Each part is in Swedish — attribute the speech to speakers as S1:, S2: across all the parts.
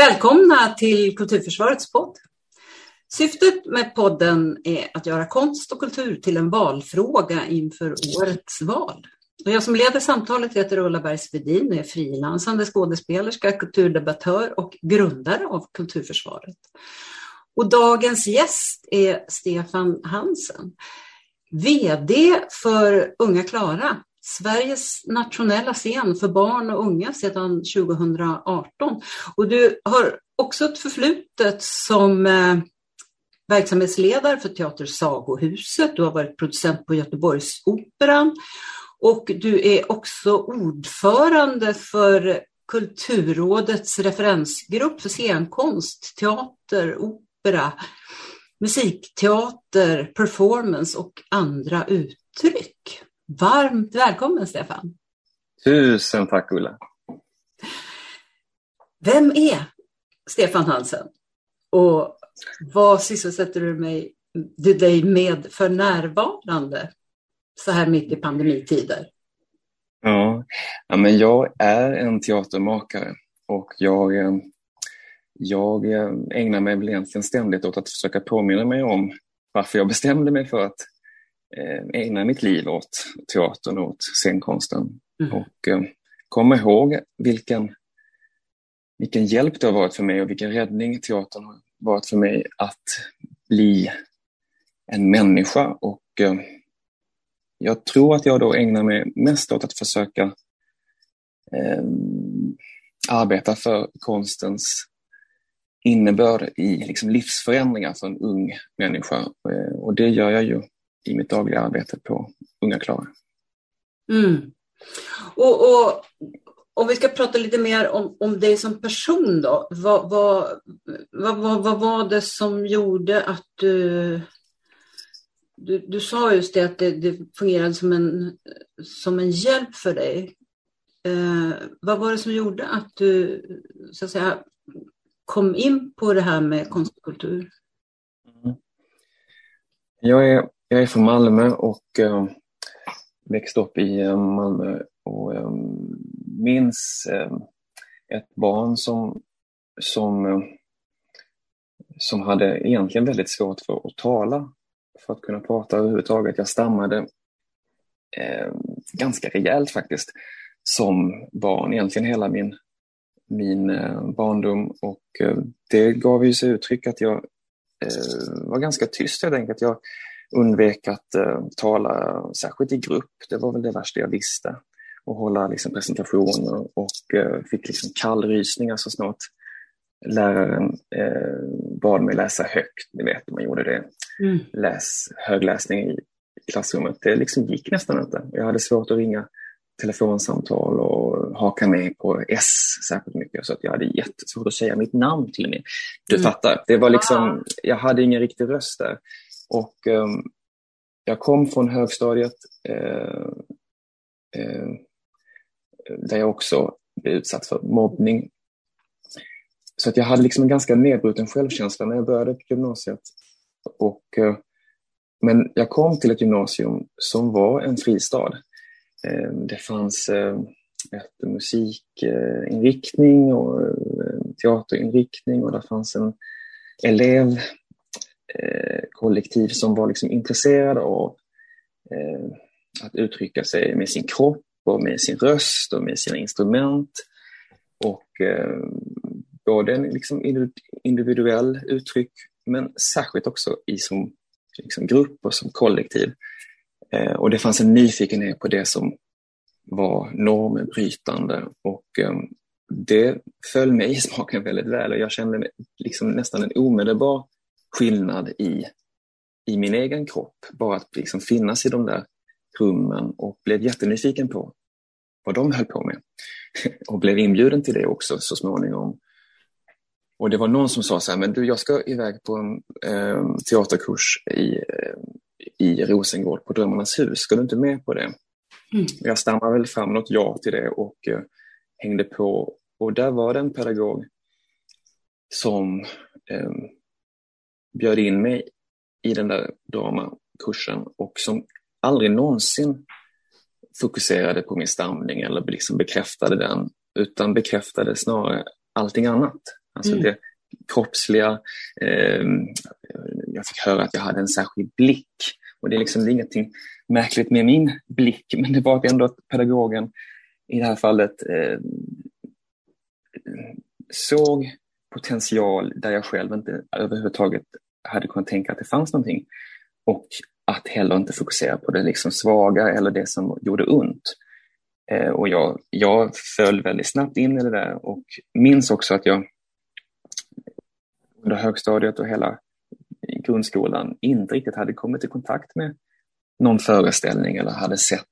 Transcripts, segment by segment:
S1: Välkomna till Kulturförsvarets podd. Syftet med podden är att göra konst och kultur till en valfråga inför årets val. Och jag som leder samtalet heter Ulla Bergsvedin och är frilansande skådespelerska, kulturdebattör och grundare av Kulturförsvaret. Och dagens gäst är Stefan Hansen, VD för Unga Klara, Sveriges nationella scen för barn och unga sedan 2018. Och du har också ett förflutet som eh, verksamhetsledare för Teater Sagohuset, du har varit producent på Göteborgsoperan och du är också ordförande för Kulturrådets referensgrupp för scenkonst, teater, opera, musikteater, performance och andra uttryck. Varmt välkommen Stefan!
S2: Tusen tack Ulla!
S1: Vem är Stefan Hansen? Och vad sysselsätter du mig, du dig med för närvarande så här mitt i pandemitider?
S2: Ja, ja men jag är en teatermakare och jag, eh, jag eh, ägnar mig väl egentligen ständigt åt att försöka påminna mig om varför jag bestämde mig för att eh, ägna mitt liv åt teatern och åt scenkonsten. Mm. Och eh, komma ihåg vilken, vilken hjälp det har varit för mig och vilken räddning teatern har varit för mig att bli en människa. Och eh, jag tror att jag då ägnar mig mest åt att försöka eh, arbeta för konstens innebörd i liksom livsförändringar för en ung människa. Och det gör jag ju i mitt dagliga arbete på Unga Klara.
S1: Mm. Och, och, om vi ska prata lite mer om, om dig som person då. Vad, vad, vad, vad, var det som gjorde att du... Du, du sa just det att det, det fungerade som en, som en hjälp för dig. Eh, vad var det som gjorde att du så att säga, kom in på det här med konst och kultur? Mm.
S2: Jag är jag är från Malmö och äh, växte upp i äh, Malmö och äh, minns ett barn som, som, som hade egentligen väldigt svårt för att tala, för att kunna prata överhuvudtaget. Jag stammade ganska rejält faktiskt som barn, egentligen hela min, min barndom och det gav ju sig uttryck att jag var ganska tyst helt enkelt. Jag, undvek att uh, tala särskilt i grupp. Det var väl det värsta jag visste. Och hålla liksom, presentationer och uh, fick liksom kallrysningar så snart läraren uh, bad mig läsa högt. Ni vet, man gjorde det. Mm. Läs, högläsning i klassrummet. Det liksom gick nästan inte. Jag hade svårt att ringa telefonsamtal och haka med på S särskilt mycket så att jag hade jättesvårt att säga mitt namn till och med. Du mm. fattar, det var liksom, jag hade ingen riktig röst där. Och um, jag kom från högstadiet eh, eh, där jag också blev utsatt för mobbning. Så att jag hade liksom en ganska nedbruten självkänsla när jag började på gymnasiet. Och, eh, men jag kom till ett gymnasium som var en fristad. Ehm, det fanns ehm, ett musikinriktning och teaterinriktning och det fanns en elev Eh, kollektiv som var liksom intresserade av eh, att uttrycka sig med sin kropp och med sin röst och med sina instrument. Och eh, både en liksom individuell uttryck men särskilt också i som liksom grupp och som kollektiv. Eh, och det fanns en nyfikenhet på det som var normbrytande och eh, det föll mig i smaken väldigt väl och jag kände liksom nästan en omedelbar skillnad i, i min egen kropp. Bara att liksom finnas i de där rummen och blev jättenyfiken på vad de höll på med. och blev inbjuden till det också så småningom. Och det var någon som sa så här, men du jag ska iväg på en eh, teaterkurs i, eh, i Rosengård på Drömmarnas hus, ska du inte med på det? Mm. Jag stammade väl fram något ja till det och eh, hängde på. Och där var det en pedagog som eh, bjöd in mig i den där dramakursen och som aldrig någonsin fokuserade på min stamning eller liksom bekräftade den, utan bekräftade snarare allting annat. Alltså mm. det kroppsliga. Eh, jag fick höra att jag hade en särskild blick. Och det är liksom det är ingenting märkligt med min blick, men det var ändå att pedagogen i det här fallet eh, såg potential där jag själv inte överhuvudtaget hade kunnat tänka att det fanns någonting. Och att heller inte fokusera på det liksom svaga eller det som gjorde ont. Eh, och jag, jag föll väldigt snabbt in i det där och minns också att jag under högstadiet och hela grundskolan inte riktigt hade kommit i kontakt med någon föreställning eller hade sett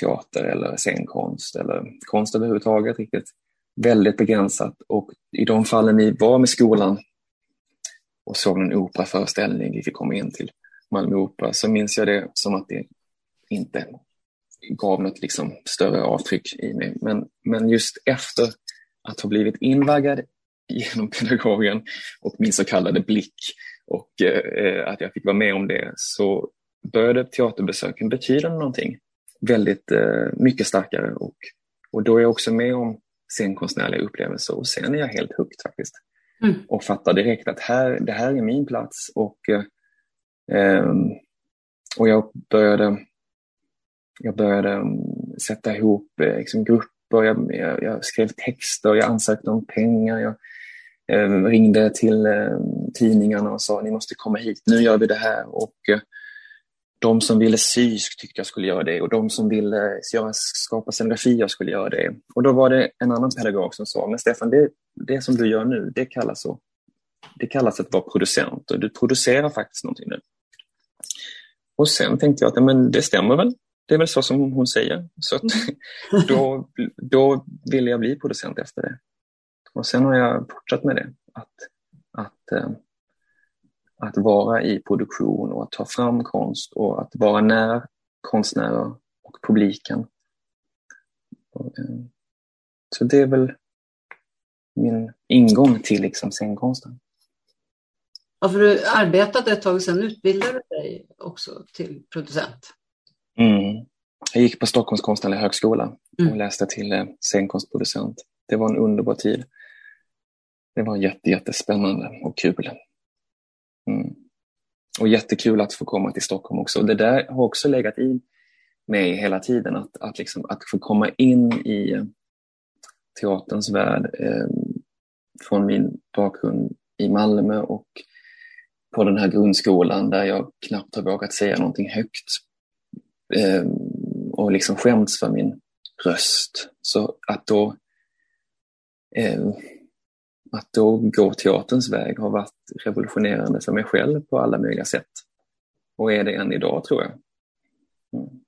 S2: teater eller scenkonst eller konst överhuvudtaget riktigt. Väldigt begränsat och i de fallen vi var med skolan och såg en operaföreställning, vi fick komma in till Malmö Opera, så minns jag det som att det inte gav något liksom större avtryck i mig. Men, men just efter att ha blivit invaggad genom pedagogen och min så kallade blick och eh, att jag fick vara med om det så började teaterbesöken betyda någonting väldigt eh, mycket starkare och, och då är jag också med om scenkonstnärliga upplevelser och sen är jag helt hooked faktiskt. Mm. Och fattar direkt att här, det här är min plats och, eh, ehm, och jag började, jag började mm, sätta ihop eh, liksom, grupper, jag, jag, jag, skrev texter, jag ansökte om pengar, jag eh, ringde till eh, tidningarna och sa ni måste komma hit, nu gör vi det här. Och, eh, de som ville sy tyckte jag skulle göra det och de som ville skapa scenografier skulle göra det. Och då var det en annan pedagog som sa, men Stefan, det, det som du gör nu, det kallas, så, det kallas att vara producent och du producerar faktiskt någonting nu. Och sen tänkte jag att men det stämmer väl, det är väl så som hon säger. Så då, då ville jag bli producent efter det. Och sen har jag fortsatt med det, att, att eh, att vara i produktion och att ta fram konst och att vara nära konstnärer och publiken. Eh, så det är väl min ingång till liksom scenkonsten.
S1: Ja, för du arbetade ett tag sedan utbildade dig också till producent.
S2: Mm. Jag gick på Stockholms konstnärliga högskola mm. och läste till eh, scenkonstproducent. Det var en underbar tid. Det var jätte, jättespännande och kul. Mm. Och jättekul att få komma till Stockholm också. Det där har också legat i mig hela tiden, att, att, liksom, att få komma in i teaterns värld eh, från min bakgrund i Malmö och på den här grundskolan där jag knappt har vågat säga någonting högt eh, och liksom skämts för min röst. Så att då eh, att då gå teaterns väg har varit revolutionerande för mig själv på alla möjliga sätt. Och är det än idag tror jag. Mm.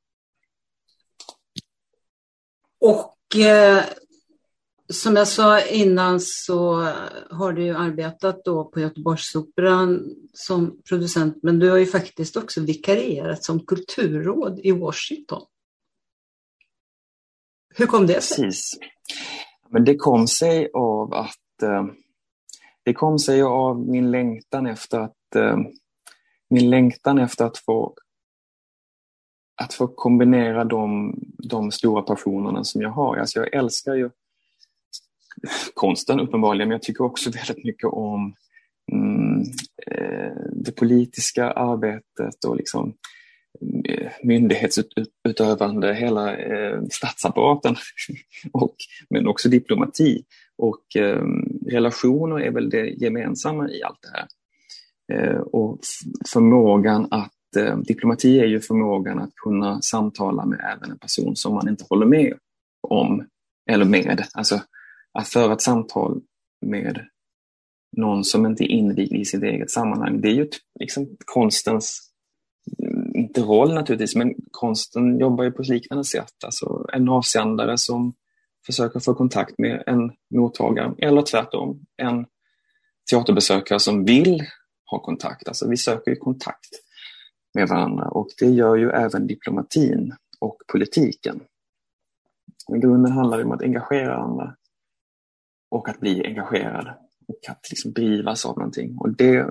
S1: Och eh, som jag sa innan så har du ju arbetat då på Göteborgsoperan som producent, men du har ju faktiskt också vikarierat som kulturråd i Washington. Hur kom det sig?
S2: Precis. Men det kom sig av att Eh, det kom sig av min längtan efter att eh, min längtan efter att få att få kombinera de, de stora passionerna som jag har. Alltså jag älskar ju konsten uppenbarligen, men jag tycker också väldigt mycket om mm, eh, det politiska arbetet och liksom eh, myndighetsutövande, hela eh, statsapparaten, och, men också diplomati. Och eh, relationer är väl det gemensamma i allt det här. Eh, och förmågan att, eh, diplomati är ju förmågan att kunna samtala med även en person som man inte håller med om, eller med. Alltså att föra ett samtal med någon som inte är invigd i sitt eget sammanhang. Det är ju liksom konstens, mm, inte roll naturligtvis, men konsten jobbar ju på ett liknande sätt. Alltså en avsändare som försöka få kontakt med en mottagare eller tvärtom en teaterbesökare som vill ha kontakt. Alltså vi söker ju kontakt med varandra och det gör ju även diplomatin och politiken. I grunden handlar det om att engagera andra och att bli engagerad och att liksom drivas av någonting. Och det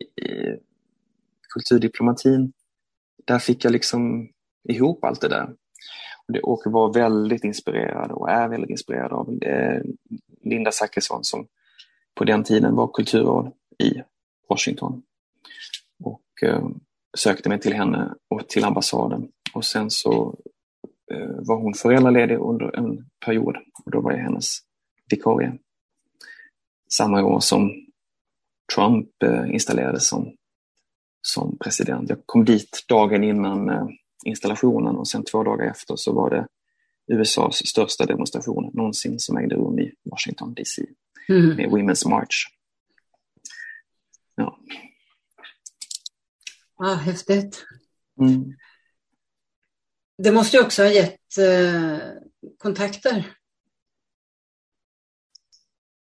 S2: i kulturdiplomatin, där fick jag liksom ihop allt det där och var väldigt inspirerad och är väldigt inspirerad av eh, Linda Zachrisson som på den tiden var kulturråd i Washington. Och eh, sökte mig till henne och till ambassaden. Och sen så eh, var hon föräldraledig under en period och då var jag hennes vikarie. Samma år som Trump installerades som, som president. Jag kom dit dagen innan installationen och sen två dagar efter så var det USAs största demonstration någonsin som ägde rum i Washington DC mm. med Women's March. Ja.
S1: Ah, häftigt. Mm. Det måste ju också ha gett eh, kontakter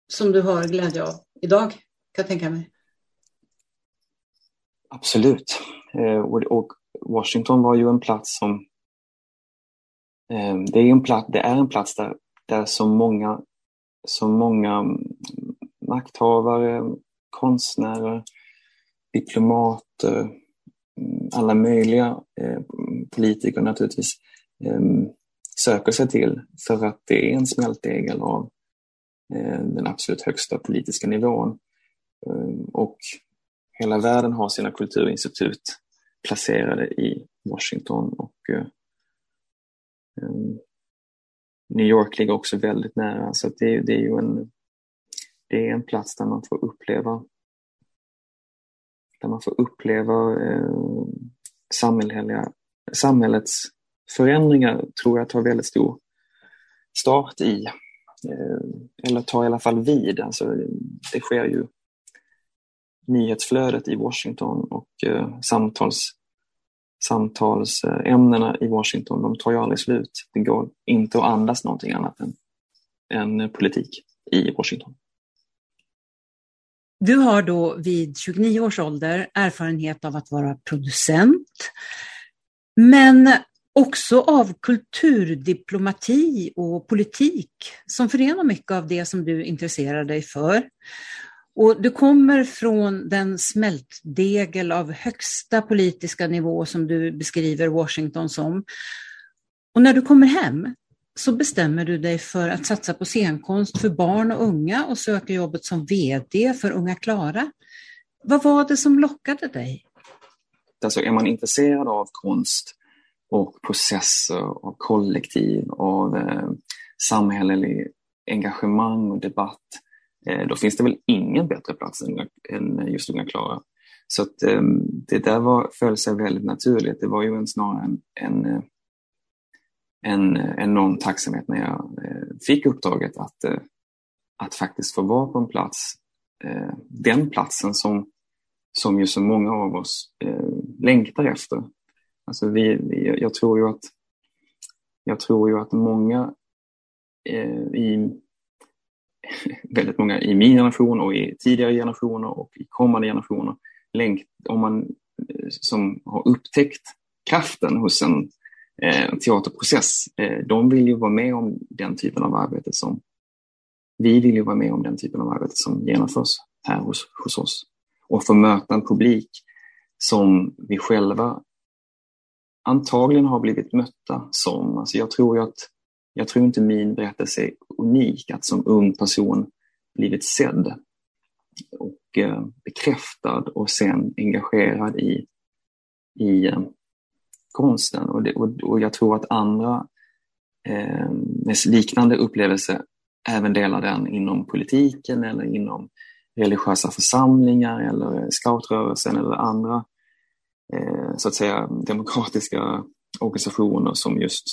S1: som du har glädje av idag, kan jag tänka mig.
S2: Absolut. Eh, och, och, Washington var ju en plats som... Eh, det, är en plats, det är en plats där, där så många, så många makthavare, konstnärer, diplomater, mm, alla möjliga eh, politiker naturligtvis eh, söker sig till för att det är en smältdegel av eh, den absolut högsta politiska nivån. Eh, och hela världen har sina kulturinstitut placerade i Washington och eh, ehm, New York ligger också väldigt nära så det, det, är ju en, det är en plats där man får uppleva där man får uppleva eh, samhälleliga, samhällets förändringar tror jag tar väldigt stor start i, eh, eller tar i alla fall vid. Alltså, det sker ju nyhetsflödet i Washington och eh, samtals, samtalsämnena i Washington, de tar ju aldrig slut. Det går inte att andas någonting annat än, än politik i Washington.
S3: Du har då vid 29 års ålder erfarenhet av att vara producent, men också av kulturdiplomati och politik som förenar mycket av det som du intresserar dig för. Och du kommer från den smältdegel av högsta politiska nivå som du beskriver Washington som. Och när du kommer hem så bestämmer du dig för att satsa på scenkonst för barn och unga och söker jobbet som VD för Unga Klara. Vad var det som lockade dig?
S2: Alltså är man intresserad av konst och processer, av kollektiv, av eh, samhällelig engagemang och debatt, eh, Eh, då finns det väl ingen bättre plats än, än just Unga Klara. Så att, ehm, det där var, föll sig väldigt naturligt. Det var ju en, snarare en, en eh, en enorm tacksamhet när jag eh, fick uppdraget att, att faktiskt få vara på en plats, den platsen som, som ju så många av oss längtar efter. Alltså vi, jag, tror ju att, jag tror ju att många i väldigt många i min generation och i tidigare generationer och i kommande generationer om man eh, som har upptäckt kraften hos en eh, teaterprocess, eh, de vill ju vara med om den typen av arbete som vi vill ju vara med om den typen av arbete som genomförs här hos, hos oss. Och få möta en publik som vi själva antagligen har blivit mötta som. Alltså jag tror ju att jag tror inte min berättelse är unik, att som ung person blivit sedd och eh, bekräftad och sen engagerad i, i eh, konsten. Och, det, och, och jag tror att andra eh, med liknande upplevelse även delar den inom politiken eller inom religiösa församlingar eller scoutrörelsen eller andra eh, så att säga demokratiska organisationer som just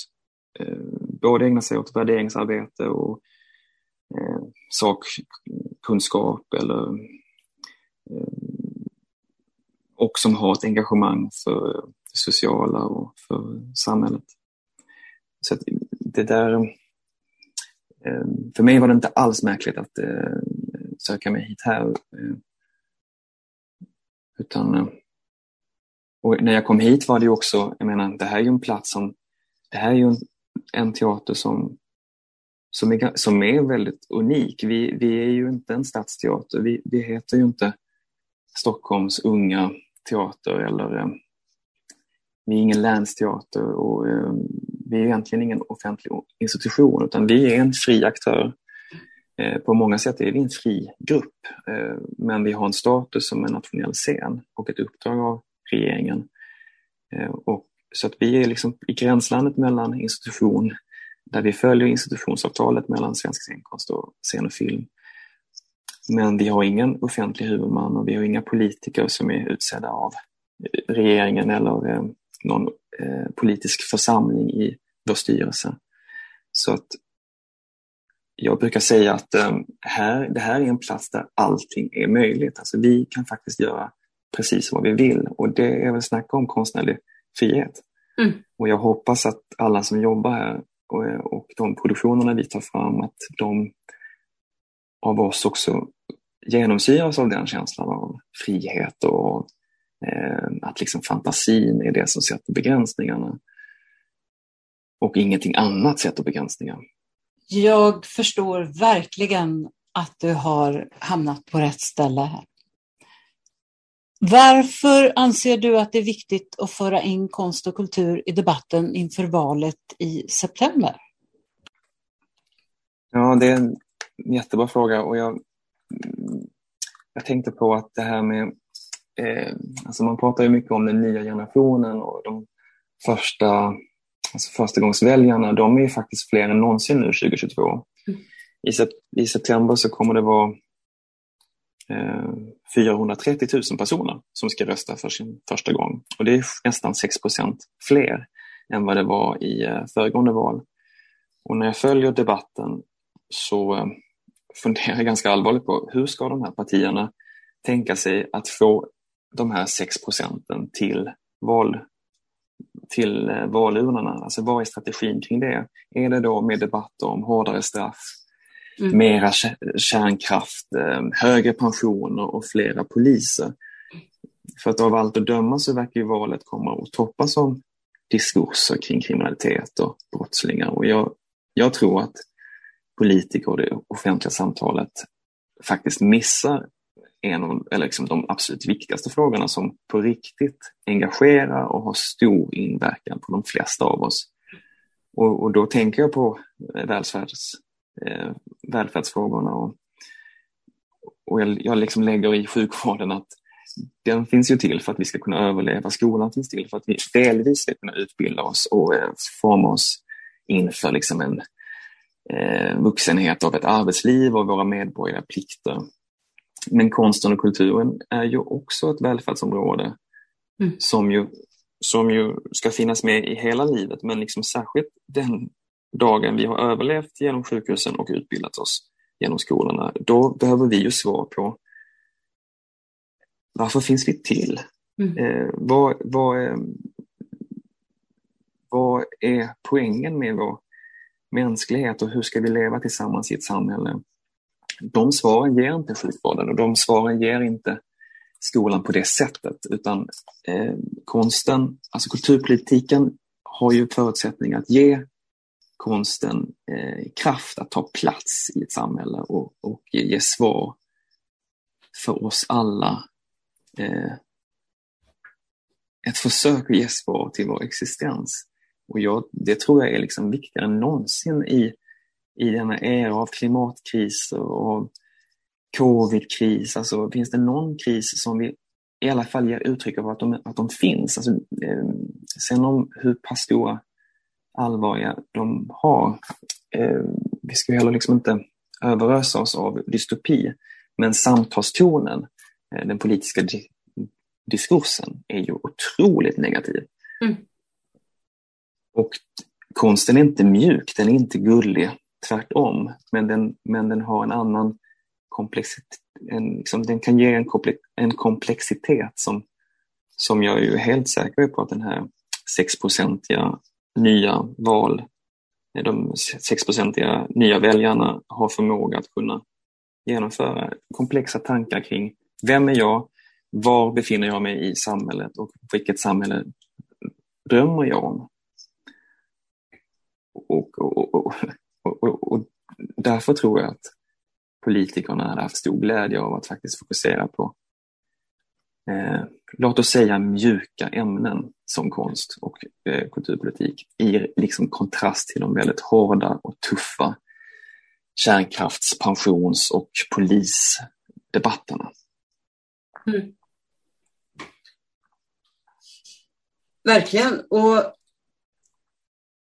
S2: eh, både ägna sig åt värderingsarbete och eh, sakkunskap eller eh, och som har ett engagemang för det sociala och för samhället. Så det där, eh, för mig var det inte alls märkligt att eh, söka mig hit här. Eh, utan, eh, och när jag kom hit var det också, jag menar, det här är ju en plats som, det här är ju en, en teater som, som, är, som är väldigt unik. Vi, vi är ju inte en stadsteater, vi, vi heter ju inte Stockholms unga teater eller eh, vi är ingen länsteater och eh, vi är egentligen ingen offentlig institution utan vi är en fri aktör Eh, på många sätt är vi en fri grupp, eh, men vi har en status som en nationell scen och ett uppdrag av regeringen. Eh, och så att vi är liksom i gränslandet mellan institution, där vi följer institutionsavtalet mellan svensk scenkonst och scen och film. Men vi har ingen offentlig huvudman och vi har inga politiker som är utsedda av regeringen eller eh, någon eh, politisk församling i vår styrelse. Så att jag brukar säga att eh, här, det här är en plats där allting är möjligt. Alltså vi kan faktiskt göra precis vad vi vill och det är väl snacka om konstnärlig frihet. Mm. Och jag hoppas att alla som jobbar här och, och de produktionerna vi tar fram, att de av oss också genomsyras av den känslan av frihet och eh, att liksom fantasin är det som sätter begränsningarna. Och ingenting annat sätter begränsningar.
S3: Jag förstår verkligen att du har hamnat på rätt ställe här. Varför anser du att det är viktigt att föra in konst och kultur i debatten inför valet i september?
S2: Ja, det är en jättebra fråga och jag, jag tänkte på att det här med, eh, alltså man pratar ju mycket om den nya generationen och de första alltså förstagångsväljarna, de är faktiskt fler än någonsin nu 2022. Mm. I, I, september så kommer det vara Eh, 430 000 personer som ska rösta för sin första gång. Och det är nästan 6 procent fler än vad det var i eh, föregående val. Och när jag följer debatten så eh, funderar jag ganska allvarligt på hur ska de här partierna tänka sig att få de här 6 procenten till val till valurnorna. Alltså vad är strategin kring det? Är det då med debatter om hårdare straff, mm. mera kärnkraft, eh, högre pensioner och flera poliser? För att av allt att döma så verkar ju valet komma att toppas av diskurser kring kriminalitet och brottslingar. Och jag, jag tror att politiker och det offentliga samtalet faktiskt missar en av eller liksom de absolut viktigaste frågorna som på riktigt engagerar och har stor inverkan på de flesta av oss. Och, och då tänker jag på välfärds, eh, välfärdsfrågorna och, och jag, jag liksom lägger i sjukvården att den finns ju till för att vi ska kunna överleva. Skolan finns till för att vi delvis ska kunna utbilda oss och eh, forma oss inför liksom en eh, vuxenhet av ett arbetsliv och våra medborgerliga plikter. Men konsten och kulturen är ju också ett välfärdsområde mm. som, ju, som ju ska finnas med i hela livet, men liksom särskilt den dagen vi har överlevt genom sjukhusen och utbildat oss genom skolorna. Då behöver vi ju svar på varför finns vi till? Mm. Eh, vad, vad, är, vad är poängen med vår mänsklighet och hur ska vi leva tillsammans i ett samhälle de svaren ger inte sjukvården och de svaren ger inte skolan på det sättet utan eh, konsten, alltså kulturpolitiken har ju förutsättningar att ge konsten eh, kraft att ta plats i ett samhälle och, och ge svar för oss alla. Eh, ett försök att ge svar till vår existens. Och jag, det tror jag är liksom viktigare än någonsin i i denna era av klimatkriser och covidkris. Alltså, finns det någon kris som vi i alla fall ger uttryck för att de, att de finns? Alltså, eh, sen om hur pass stora allvarliga de har. Eh, vi ska heller liksom inte överösa oss av dystopi. Men samtalstonen, eh, den politiska di diskursen, är ju otroligt negativ. Mm. Och konsten är inte mjuk, den är inte gullig tvärtom, men den, men den har en annan komplexitet. En, liksom, den kan ge en, en komplexitet som, som jag är helt säker på att den här 6-procentiga nya val, de 6-procentiga nya väljarna har förmåga att kunna genomföra komplexa tankar kring vem är jag, var befinner jag mig i samhället och vilket samhälle drömmer jag om? Och, och, och, och, och, och, därför tror jag att politikerna hade haft stor glädje av att faktiskt fokusera på, eh, låt oss säga mjuka ämnen som konst och eh, kulturpolitik i liksom kontrast till de väldigt hårda och tuffa kärnkrafts-, pensions och polisdebatterna. Mm.
S1: Verkligen. Och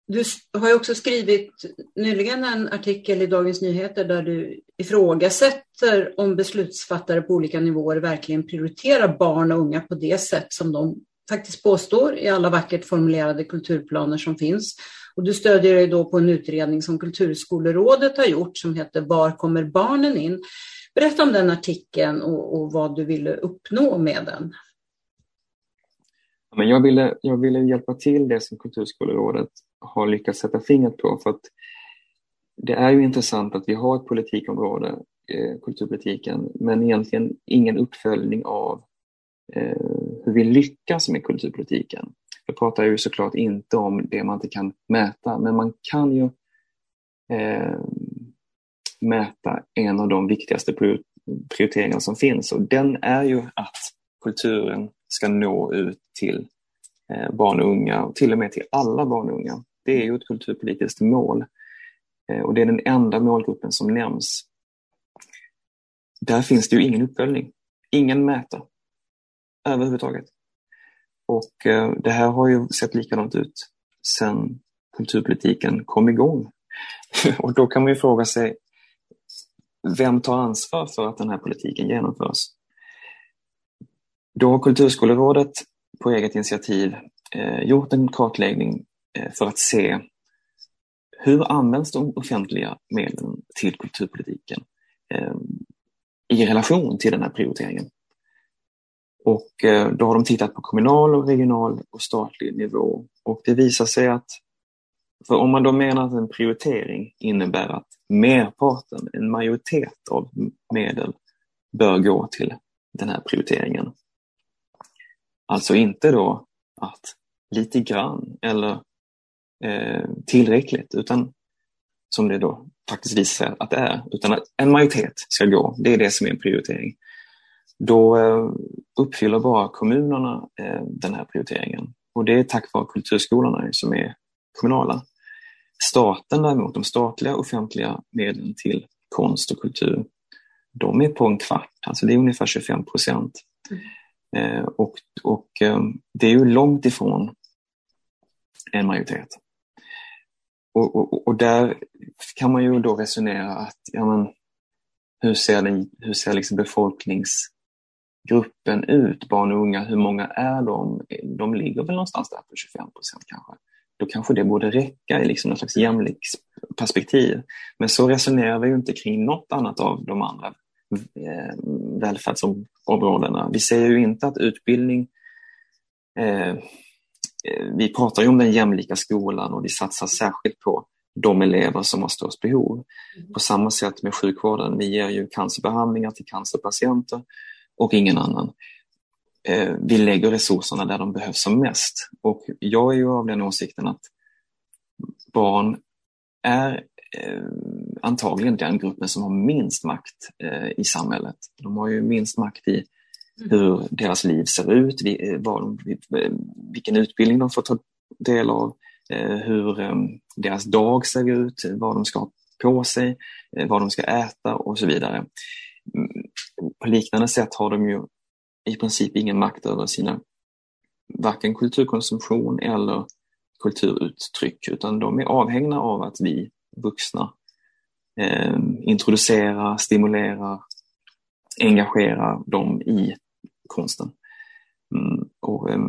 S1: du har ju också skrivit nyligen en artikel i Dagens Nyheter där du ifrågasätter om beslutsfattare på olika nivåer verkligen prioriterar barn och unga på det sätt som de faktiskt påstår i alla vackert formulerade kulturplaner som finns. Och du stödjer dig då på en utredning som Kulturskolerådet har gjort som heter Var kommer barnen in? Berätta om den artikeln och, och vad du ville uppnå med den.
S2: Men jag, ville, jag ville hjälpa till det som Kulturskolerådet har lyckats sätta fingret på. För att det är ju intressant att vi har ett politikområde, eh, kulturpolitiken, men egentligen ingen uppföljning av eh, hur vi lyckas med kulturpolitiken. Jag pratar ju såklart inte om det man inte kan mäta, men man kan ju eh, mäta en av de viktigaste prioriteringar som finns och den är ju att kulturen ska nå ut till Eh, barn och unga och till och med till alla barn och unga. Det är ju ett kulturpolitiskt mål eh, och det är den enda målgruppen som nämns. Där finns det ju ingen uppföljning, ingen mätare överhuvudtaget. Och eh, det här har ju sett likadant ut sedan kulturpolitiken kom igång. och då kan man ju fråga sig, vem tar ansvar för att den här politiken genomförs? Då har Kulturskolerådet på eget initiativ eh, gjort en kartläggning eh, för att se hur används de offentliga medlen till kulturpolitiken eh, i relation till den här prioriteringen. Och eh, då har de tittat på kommunal, och regional och statlig nivå och det visar sig att för om man då menar att en prioritering innebär att merparten, en majoritet av medel bör gå till den här prioriteringen. Alltså inte då att lite grann eller eh, tillräckligt, utan som det då faktiskt visar sig att det är, utan att en majoritet ska gå. Det är det som är en prioritering. Då eh, uppfyller bara kommunerna eh, den här prioriteringen och det är tack vare kulturskolorna som är kommunala. Staten däremot, de statliga offentliga medlen till konst och kultur, de är på en kvart, alltså det är ungefär 25 procent. Mm. Eh, och, och eh, det är ju långt ifrån en majoritet. Och, och, och, där kan man ju då resonera att ja, men, hur ser, den, hur ser liksom befolkningsgruppen ut, barn och unga, hur många är de? De ligger väl någonstans där på 25 procent kanske. Då kanske det borde räcka i liksom något slags jämlikhetsperspektiv. Men så resonerar vi ju inte kring något annat av de andra välfärdsområdena. Vi ser ju inte att utbildning eh, eh, vi pratar ju om den jämlika skolan och vi satsar särskilt på de elever som har störst behov. Mm. På samma sätt med sjukvården. Vi ger ju cancerbehandlingar till cancerpatienter och ingen annan. Vi lägger resurserna där de behövs som mest. Och jag är ju av den åsikten att barn är antagligen den gruppen som har minst makt eh, i samhället. De har ju minst makt i mm. hur deras liv ser ut, eh, vad eh, vilken utbildning de får ta del av, hur deras dag ser ut, vad de ska ha på sig, vad de ska äta och så vidare. Mm, på liknande sätt har de ju i princip ingen makt över sina varken kulturkonsumtion eller kulturuttryck utan de är avhängda av att vi vuxna eh, introducera, stimulera, engagera dem i konsten. Mm, och, eh,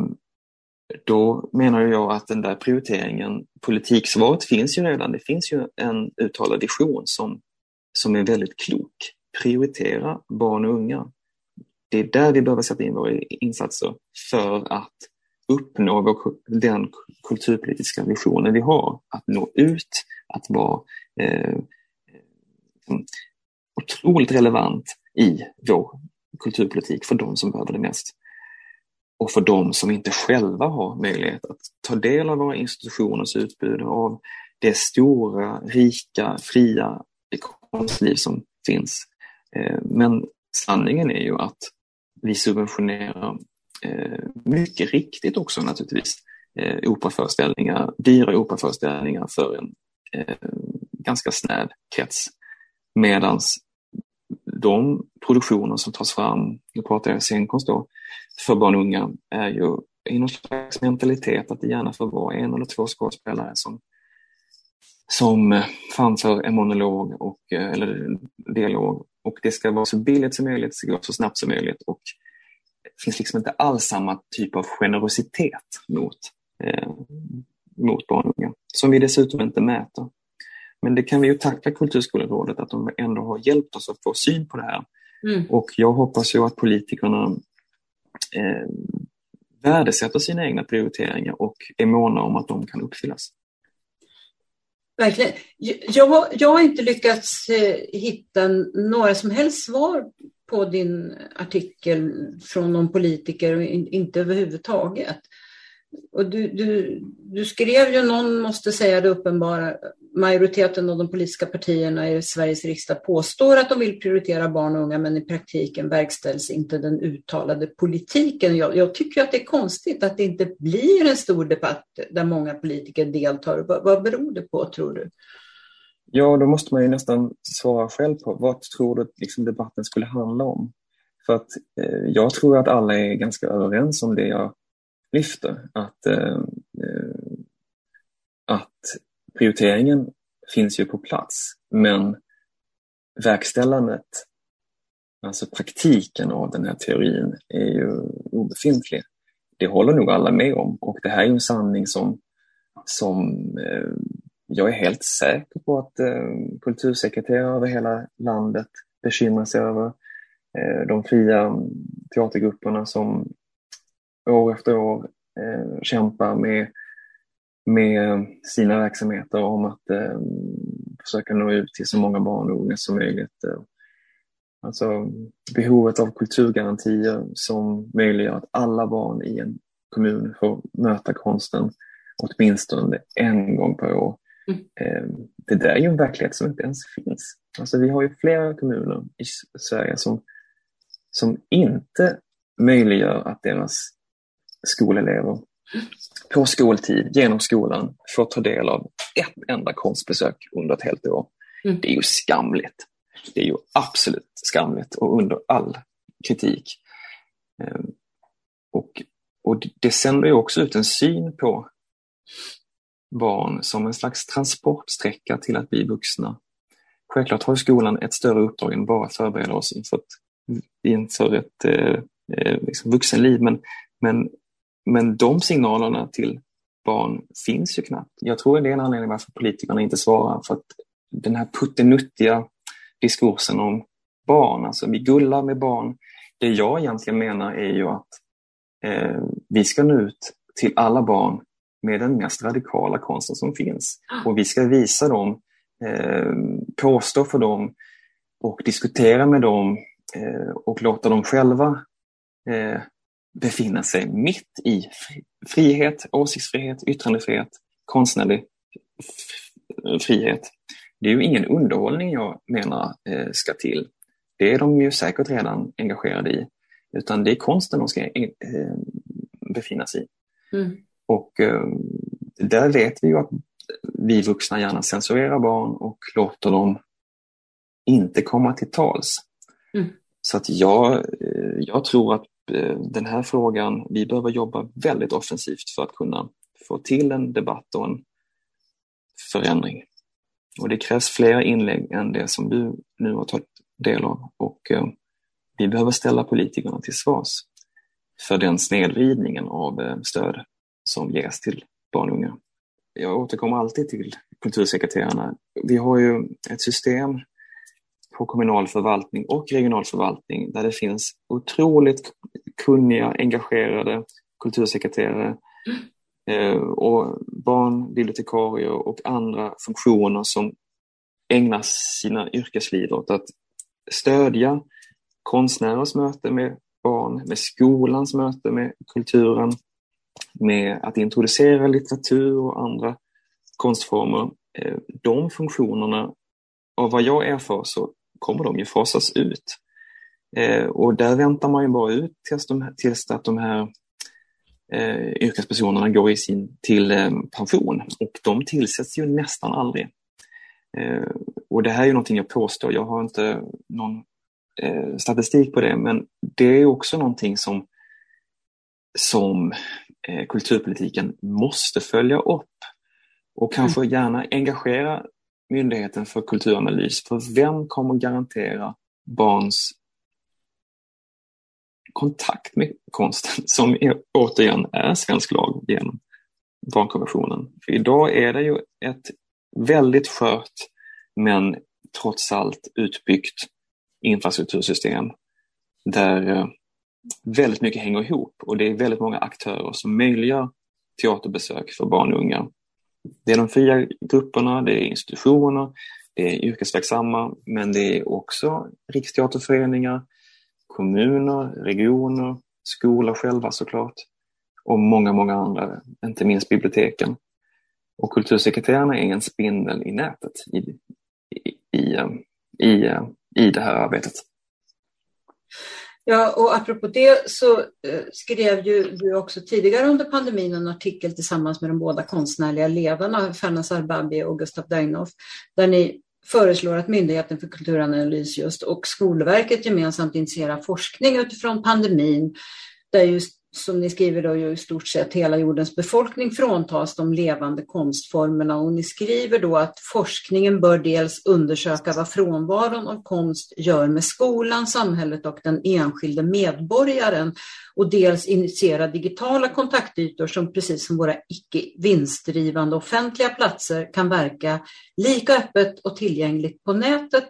S2: då menar jag att den där prioriteringen, politiksvaret finns ju redan. Det finns ju en uttalad vision som, som är väldigt klok. Prioritera barn och unga. Det är där vi behöver sätta in våra insatser för att uppnå vår, den kulturpolitiska visionen vi har. Att nå ut, att vara eh, Liksom, otroligt relevant i vår kulturpolitik för de som behöver det mest. Och för de som inte själva har möjlighet att ta del av våra institutioners utbud av det stora, rika, fria konstliv som finns. Eh, men sanningen är ju att vi subventionerar eh, mycket riktigt också naturligtvis eh, operaföreställningar, dyra operaföreställningar för en ganska snäv krets Medan de produktioner som tas fram, nu pratar jag scenkonst då, för barn och unga är ju i någon slags mentalitet att det gärna får vara en eller två skådespelare som, som eh, framför en monolog och, eh, eller dialog och det ska vara så billigt som möjligt, det ska gå så snabbt som möjligt och det finns liksom inte alls samma typ av generositet mot, eh, mot barn och unga, som vi dessutom inte mäter. Men det kan vi ju tacka Kulturskolerådet att de ändå har hjälpt oss att få syn på det här. Mm. Och jag hoppas ju att politikerna eh, värdesätter sina egna prioriteringar och är måna om att de kan uppfyllas.
S1: Verkligen. Jag, jag har inte lyckats eh, hitta några som helst svar på din artikel från någon politiker, inte överhuvudtaget. Och du, du, du skrev ju någon måste säga det uppenbara, majoriteten av de politiska partierna i Sveriges riksdag påstår att de vill prioritera barn och unga men i praktiken verkställs inte den uttalade politiken. Jag, jag tycker att det är konstigt att det inte blir en stor debatt där många politiker deltar. Vad, vad beror det på tror du?
S2: Ja, då måste man ju nästan svara själv på vad tror du liksom debatten skulle handla om? För att eh, jag tror att alla är ganska överens om det jag lyfter. Att, eh, eh att prioriteringen finns ju på plats, men verkställandet, alltså praktiken av den här teorin, är ju obefintlig. Det håller nog alla med om och det här är en sanning som, som eh, jag är helt säker på att eh, kultursekreterare över hela landet bekymrar sig över. Eh, de fria mm, teatergrupperna som år efter år eh, kämpar med, med sina verksamheter om att eh, försöka nå ut till så många barn och unga som möjligt. Alltså behovet av kulturgarantier som möjliggör att alla barn i en kommun får möta konsten åtminstone en gång per år. Mm. Eh, det där är ju en verklighet som inte ens finns. Alltså vi har ju flera kommuner i Sverige som, som inte möjliggör att deras skolelever på skoltid genom skolan får ta del av ett enda konstbesök under ett helt år. Mm. Det är ju skamligt. Det är ju absolut skamligt och under all kritik. Ehm, och, och det sänder ju också ut en syn på barn som en slags transportsträcka till att bli vuxna. Självklart har skolan ett större uppdrag än bara att förbereda oss inför ett, inför ett eh, eh liksom vuxenliv, men, men men de signalerna till barn finns ju knappt. Jag tror det är en anledning varför politikerna inte svarar. För att den här puttenuttiga diskursen om barn, alltså vi gullar med barn. Det jag egentligen menar är ju att eh, vi ska nå ut till alla barn med den mest radikala konsten som finns. Och vi ska visa dem, eh, påstå för dem och diskutera med dem eh, och låta dem själva eh, befinna sig mitt i frihet, åsiktsfrihet, yttrandefrihet, konstnärlig frihet. Det är ju ingen underhållning jag menar eh, ska till. Det är de ju säkert redan engagerade i. Utan det är konsten de ska eh, befinna sig i. Mm. Och eh, där vet vi ju att vi vuxna gärna censurerar barn och låter dem inte komma till tals. Mm. Så att jag, jag tror att Eh, den här frågan, vi behöver jobba väldigt offensivt för att kunna få till en debatt och en förändring. Och det krävs fler inlägg än det som du nu har tagit del av och eh, vi behöver ställa politikerna till svars för den snedvridningen av eh, stöd som ges till barn och unga. Jag återkommer alltid till kultursekreterarna. Vi har ju ett system på kommunal förvaltning och regional förvaltning där det finns otroligt kunniga, engagerade kultursekreterare eh, och barnbibliotekarier och andra funktioner som ägnar sina yrkesliv åt att stödja konstnärers möte med barn, med skolans möte med kulturen, med att introducera litteratur och andra konstformer. Eh, de funktionerna, av vad jag erfar så kommer de ju fasas ut. Eh, och där väntar man ju bara ut tills, de, tills att de här eh, yrkespersonerna går i sin, till eh, pension och de tillsätts ju nästan aldrig. Eh, och det här är ju någonting jag påstår, jag har inte någon eh, statistik på det, men det är också någonting som, som eh, kulturpolitiken måste följa upp och kanske mm. gärna engagera Myndigheten för kulturanalys. För vem kommer garantera barns kontakt med konsten som är, återigen är svensk lag genom barnkonventionen. För idag är det ju ett väldigt skört men trots allt utbyggt infrastruktursystem där eh, väldigt mycket hänger ihop och det är väldigt många aktörer som möjliggör teaterbesök för barn och unga. Det är de fria grupperna, det är institutioner, det är yrkesverksamma, men det är också riksteaterföreningar, kommuner, regioner, skolor själva såklart och många, många andra, inte minst biblioteken. Och kultursekreterarna är en spindel i nätet i, i, i, i, i det här arbetet.
S1: Ja, och apropå det så eh, skrev ju du också tidigare under pandemin en artikel tillsammans med de båda konstnärliga ledarna, Fernas Arbabi och Gustav Dagnoff där ni föreslår att Myndigheten för kulturanalys just och Skolverket gemensamt initierar forskning utifrån pandemin, där just som ni skriver då ju i stort sett hela jordens befolkning fråntas de levande konstformerna och ni skriver då att forskningen bör dels undersöka vad frånvaron av konst gör med skolan, samhället och den enskilde medborgaren och dels initiera digitala kontaktytor som precis som våra icke vinstdrivande offentliga platser kan verka lika öppet och tillgängligt på nätet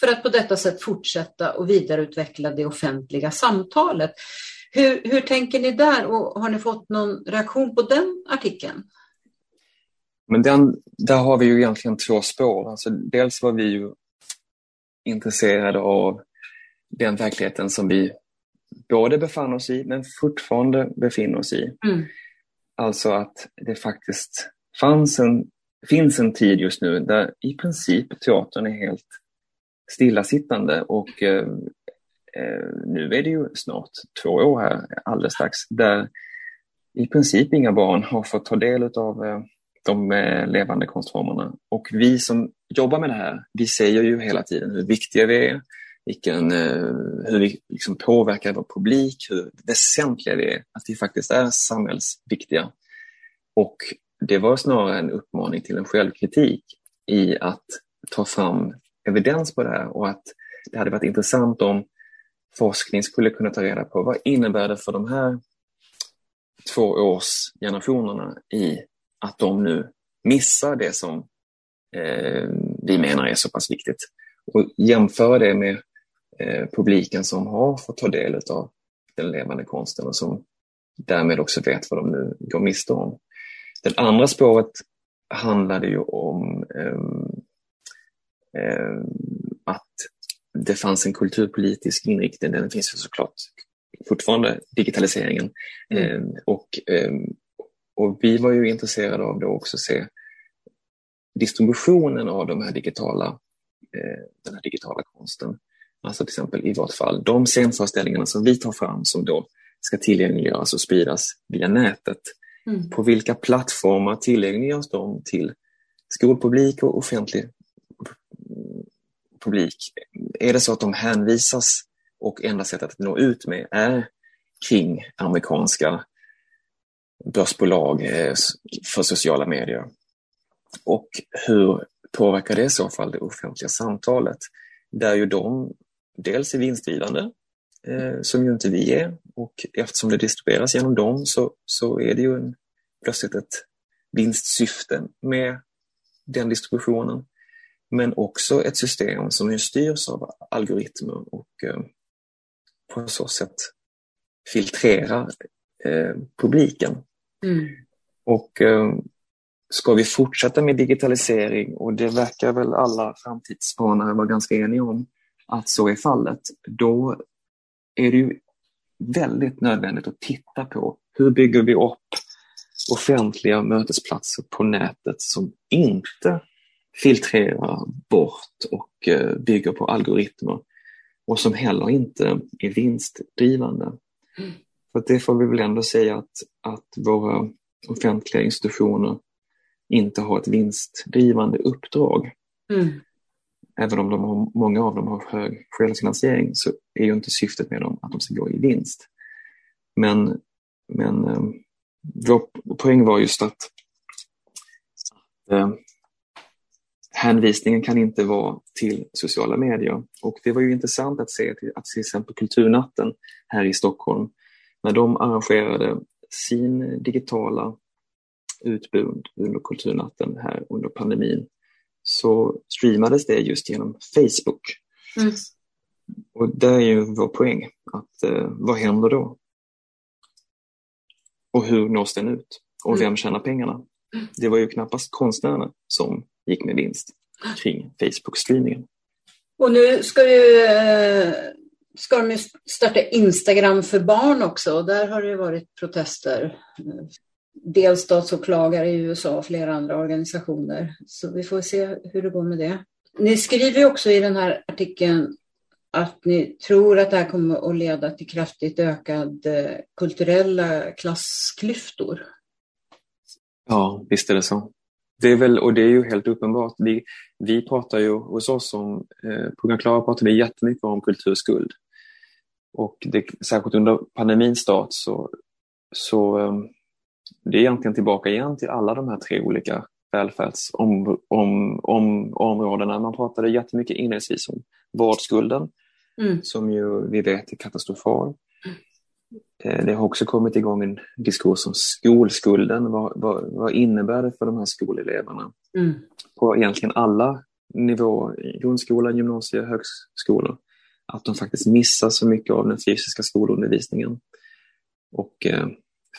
S1: för att på detta sätt fortsätta och vidareutveckla det offentliga samtalet. Hur, hur tänker ni där och har ni fått någon reaktion på den artikeln?
S2: Men den, där har vi ju egentligen två spår. Alltså dels var vi ju intresserade av den verkligheten som vi både befann oss i men fortfarande befinner oss i. Mm. Alltså att det faktiskt fanns en, finns en tid just nu där i princip teatern är helt stillasittande och eh, Eh, nu är det ju snart två år här alldeles strax, där i princip inga barn har fått ta del av eh, de eh, levande konstformerna. Och vi som jobbar med det här, vi säger ju hela tiden hur viktiga vi är, vilken, hur vi liksom påverkar vår publik, hur väsentliga vi är, att vi faktiskt är samhällsviktiga. Och det var snarare en uppmaning till en självkritik i att ta fram evidens på det här och att det hade varit intressant om forskning skulle kunna ta reda på vad innebär det för de här två årsgenerationerna i att de nu missar det som eh, vi menar är så pass viktigt. Och jämföra det med eh, publiken som har fått ta del av den levande konsten och som därmed också vet vad de nu går miste om. Det andra spåret handlade ju om eh att det fanns en kulturpolitisk inriktning, den finns ju såklart fortfarande, digitaliseringen. Mm. Eh, och, eh, och vi var ju intresserade av det också se distributionen av de här digitala, eh, den här digitala konsten. Alltså till exempel i vårt fall, de scenföreställningarna som vi tar fram som då ska tillgängliggöras och spridas via nätet. Mm. På vilka plattformar tillgängliggörs de till skolpublik och offentlig publik. Är det så att de hänvisas och enda sättet att nå ut med är kring amerikanska börsbolag eh, för sociala medier? Och hur påverkar det i så fall det offentliga samtalet? Där ju de dels är vinstdrivande, eh, som ju inte vi är, och eftersom det distribueras genom dem så, så är det ju en, plötsligt ett vinstsyfte med den distributionen men också ett system som styrs av algoritmer och eh, på så sätt filtrerar eh, publiken. Mm. Och eh, ska vi fortsätta med digitalisering, och det verkar väl alla framtidsspanare vara ganska eniga om att så är fallet, då är det ju väldigt nödvändigt att titta på hur bygger vi upp offentliga mötesplatser på nätet som inte filtrerar bort och eh, bygger på algoritmer och som heller inte är vinstdrivande. Mm. För det får vi väl ändå säga att, att våra offentliga institutioner inte har ett vinstdrivande uppdrag. Mm. även om de har, många av dem har hög självfinansiering så är ju inte syftet med dem att de ska gå i vinst. Men, men eh, vår poäng var just att eh, hänvisningen kan inte vara till sociala medier. Och det var ju intressant att se att till exempel Kulturnatten här i Stockholm, när de arrangerade sin digitala utbud under Kulturnatten här under pandemin, så streamades det just genom Facebook. Mm. Och det är ju vår poäng, att eh, vad händer då? Och hur nås den ut? Och mm. vem tjänar pengarna? Det var ju knappast konstnärerna som gick med vinst kring Facebook-streamingen.
S1: Och nu ska, ju, eh, ska de starta Instagram för barn också och där har det varit protester. Delstatsåklagare i USA och flera andra organisationer. Så vi får se hur det går med det. Ni skriver också i den här artikeln att ni tror att det här kommer att leda till kraftigt ökade kulturella klassklyftor.
S2: Ja, visst är det så. Det är väl, och det är ju helt uppenbart. Vi, vi pratar ju hos oss som eh, på Klara pratar vi jättemycket om kulturskuld. Och det, särskilt under pandemins start så, så eh, det är egentligen tillbaka igen till alla de här tre olika välfärdsområdena. Man pratade jättemycket inledningsvis om vårdskulden mm. som ju vi vet är katastrofal. Eh, det har också kommit igång en diskurs om skolskulden. Vad, vad, vad innebär det för de här skoleleverna? Mm. På egentligen alla nivåer, grundskola, gymnasie, högskolor. Att de faktiskt missar så mycket av den fysiska skolundervisningen. Och eh,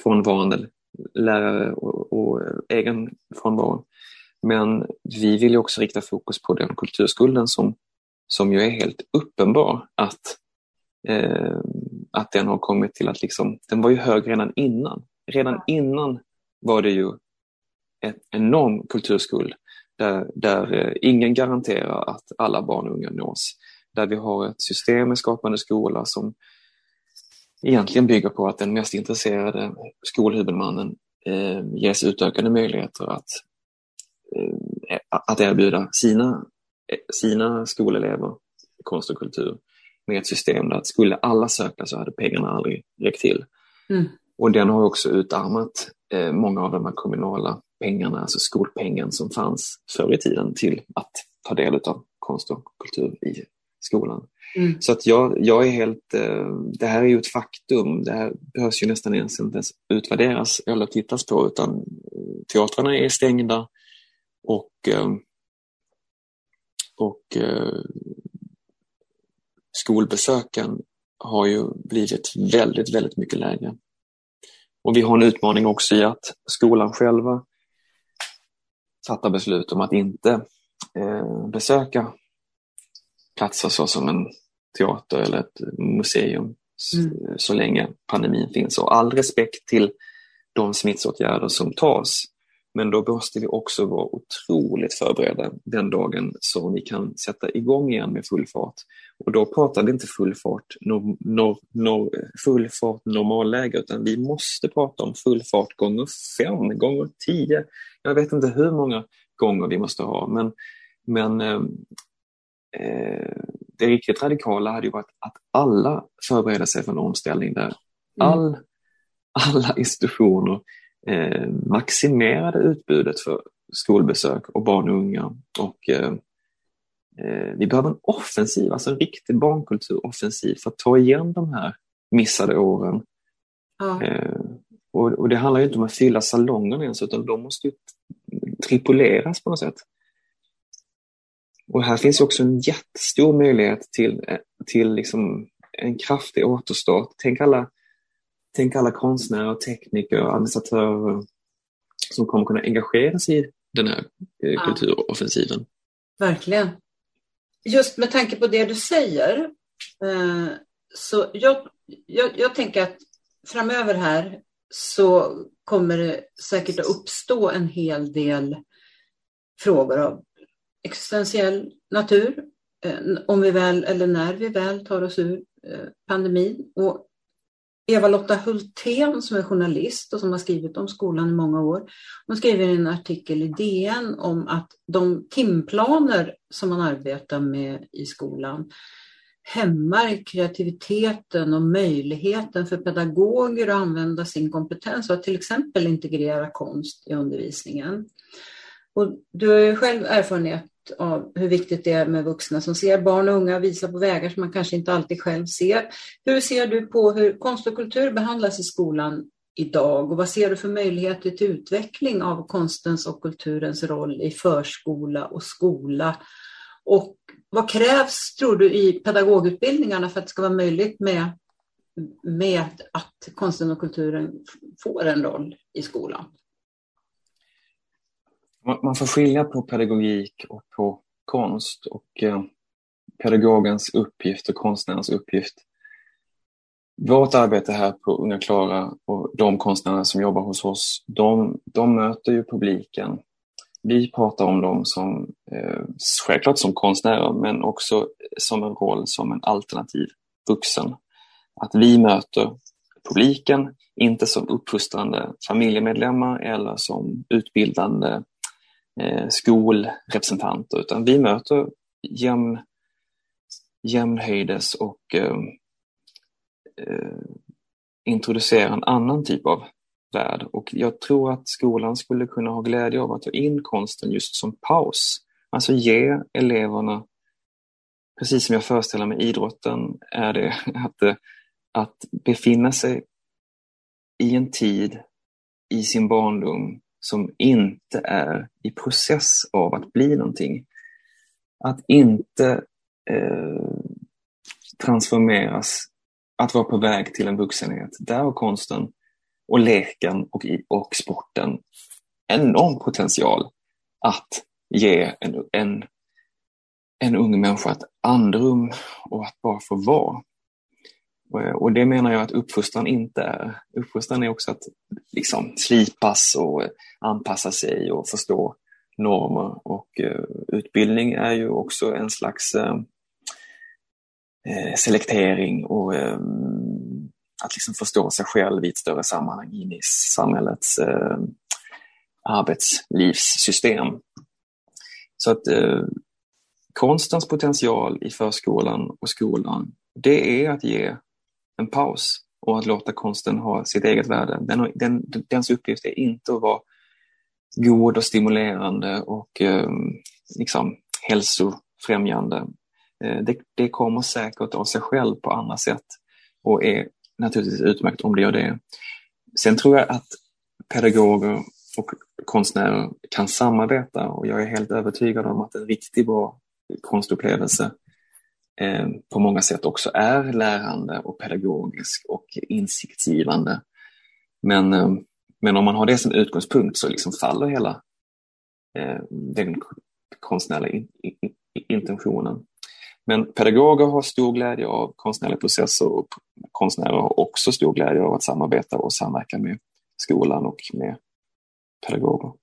S2: frånvarande lärare och, och egen frånvaro. Men vi vill också rikta fokus på den kulturskulden som, som ju är helt uppenbar att eh, att den har kommit till att liksom, den var ju hög redan innan. Redan innan var det ju en enorm kulturskuld där, där eh, ingen garanterar att alla barn och unga nås. Där vi har ett system med Skapande skola som egentligen bygger på att den mest intresserade skolhuvudmannen eh, ges utökade möjligheter att, eh, att erbjuda sina, eh, sina skolelever konst och kultur med ett system där att skulle alla söka så hade pengarna aldrig räckt till. Mm. Och den har också utarmat eh, många av de här kommunala pengarna, alltså skolpengen som fanns förr i tiden till att ta del av konst och kultur i skolan. Mm. Så att jag, jag är helt, eh, det här är ju ett faktum, det här behövs ju nästan ens inte ens utvärderas eller tittas på utan eh, teatrarna är stängda och, eh, och skolbesöken har ju blivit väldigt, väldigt mycket lägre. Och vi har en utmaning också i att skolan själva fattar beslut om att inte eh, besöka platser såsom en teater eller ett museum mm. så länge pandemin finns. Och all respekt till de smittsåtgärder som tas. Men då måste vi också vara otroligt förberedda den dagen som vi kan sätta igång igen med full fart. Och då pratar vi inte full fart, no, no, no, full fart normalläge, utan vi måste prata om full fart gånger fem, gånger tio. Jag vet inte hur många gånger vi måste ha, men, men eh, eh det riktigt radikala hade ju varit att alla förbereder sig för en omställning där mm. all, alla institutioner eh, maximerade utbudet för skolbesök och barn och unga. Och, eh, eh, vi behöver en offensiv, alltså en riktig barnkulturoffensiv för att ta igen de här missade åren. Ja. Eh, och, och, det handlar inte om att fylla salongerna ens utan de måste ju tripoleras på något sätt. Och här finns också en jättestor möjlighet till, eh, till liksom en kraftig återstart. Tänk alla Tänk alla konstnärer, tekniker och administratörer som kommer kunna engagera sig i den här eh, ja. kulturoffensiven.
S1: Verkligen. Just med tanke på det du säger, eh, så jag, jag, jag tänker att framöver här så kommer det säkert att uppstå en hel del frågor av existentiell natur, eh, om vi väl eller när vi väl tar oss ur pandemin. Och Eva-Lotta Hultén som är journalist och som har skrivit om skolan i många år. Hon skriver en artikel i DN om att de timplaner som man arbetar med i skolan hämmar kreativiteten och möjligheten för pedagoger att använda sin kompetens och att till exempel integrera konst i undervisningen. Och du har ju själv erfarenhet av hur viktigt det är med vuxna som ser barn och unga visa på vägar som man kanske inte alltid själv ser. Hur ser du på hur konst och kultur behandlas i skolan idag och vad ser du för möjligheter till utveckling av konstens och kulturens roll i förskola och skola? Och vad krävs, tror du, i pedagogutbildningarna för att det ska vara möjligt med, med att konsten och kulturen får en roll i skolan?
S2: Man får skilja på pedagogik och på konst och eh, pedagogens uppgift och konstnärens uppgift. Vårt arbete här på Unga Klara och de konstnärer som jobbar hos oss, de, de möter ju publiken. Vi pratar om dem som, eh, självklart som konstnärer, men också som en roll som en alternativ vuxen. Att vi möter publiken, inte som uppfostrande familjemedlemmar eller som utbildande Eh, skolrepresentanter, utan vi möter jämn, jämnhöjdes och eh, eh, introducerar en annan typ av värld. Och jag tror att skolan skulle kunna ha glädje av att ta in konsten just som paus. Alltså ge eleverna, precis som jag föreställer mig idrotten, är det att, att befinna sig i en tid i sin barndom som inte är i process av att bli någonting. Att inte eh, transformeras, att vara på väg till en vuxenhet. Där har konsten och leken och, och sporten enorm potential att ge en, en, en ung människa ett andrum och att bara få vara. Eh, och det menar jag att uppfostran inte är. Uppfostran är också att liksom slipas och eh, anpassa sig och förstå normer. Och uh, utbildning är ju också en slags uh, selektering och um, att liksom förstå sig själv i ett större sammanhang in i samhällets uh, arbetslivssystem. Så att konstens potential i förskolan och skolan, det är att ge en paus och att låta konsten ha sitt eget värde. Den, den, dens uppgift är inte att vara god och stimulerande och eh, liksom hälsofrämjande. Eh, det, det, kommer säkert av sig själv på andra sätt och är naturligtvis utmärkt om det gör det. Sen tror jag att pedagoger och konstnärer kan samarbeta och jag är helt övertygad om att en riktigt bra konstupplevelse Eh, på många sätt också är lärande och pedagogisk och insiktsgivande. Men, eh, men om man har det som utgångspunkt så liksom faller hela eh, den konstnärliga intentionen. Men pedagoger har stor glädje av konstnärliga processer och konstnärer har också stor glädje av att samarbeta och samverka med skolan och med pedagoger.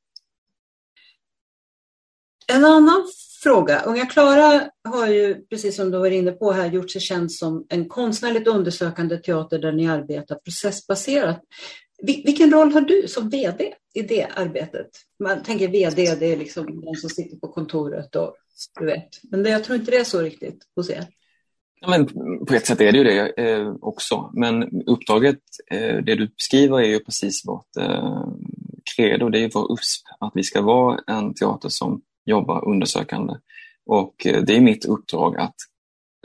S1: En annan fråga. Unga Klara har ju, precis som du var inne på här, gjort sig känd som en konstnärligt undersökande teater där ni arbetar processbaserat. Vilken roll har du som VD i det arbetet? Man tänker VD, det är liksom den som sitter på kontoret och du vet. Men det, jag tror inte det är så riktigt hos er.
S2: Ja, men på ett sätt är det ju det eh, också. Men uppdraget, eh, det du beskriver är ju precis vårt eh, credo, det är ju vår USP, att vi ska vara en teater som jobba undersökande. Och eh, det är mitt uppdrag att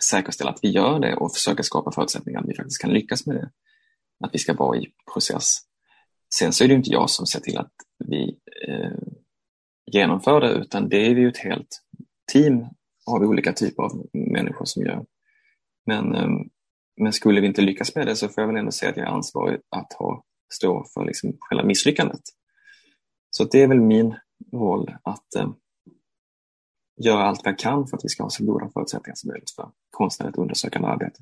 S2: säkerställa att vi gör det och försöka skapa förutsättningar att vi faktiskt kan lyckas med det. Att vi ska vara i process. Sen så är det inte jag som ser till att vi eh, genomför det utan det är vi ett helt team av olika typer av människor som gör. Men, eh, men skulle vi inte lyckas med det så får jag väl ändå säga att jag är ansvarig att ha, stå för liksom själva misslyckandet. Så det är väl min roll att eh, göra allt vi kan för att vi ska ha så goda förutsättningar som möjligt för konstnärligt undersökande arbete.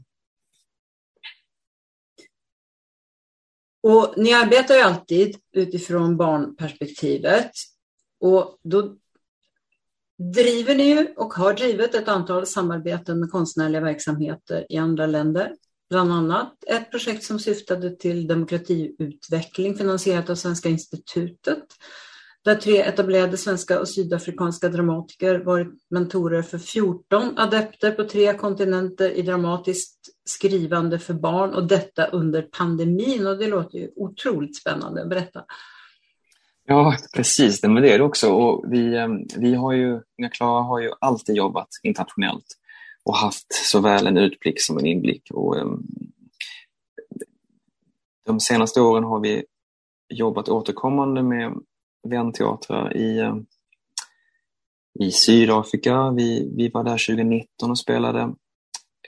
S1: Och ni arbetar ju alltid utifrån barnperspektivet och då driver ni ju och har drivit ett antal samarbeten med konstnärliga verksamheter i andra länder. bland annat ett projekt som syftade till demokratiutveckling finansierat av Svenska institutet där tre etablerade svenska och sydafrikanska dramatiker varit mentorer för 14 adepter på tre kontinenter i dramatiskt skrivande för barn och detta under pandemin och det låter ju otroligt spännande. Berätta.
S2: Ja, precis. Men det är det också. Och vi, eh, vi har ju, Klara har ju alltid jobbat internationellt och haft såväl en utblick som en inblick. Och, eh, de senaste åren har vi jobbat återkommande med vänteatrar i, eh, i Sydafrika. Vi, vi var där 2019 och spelade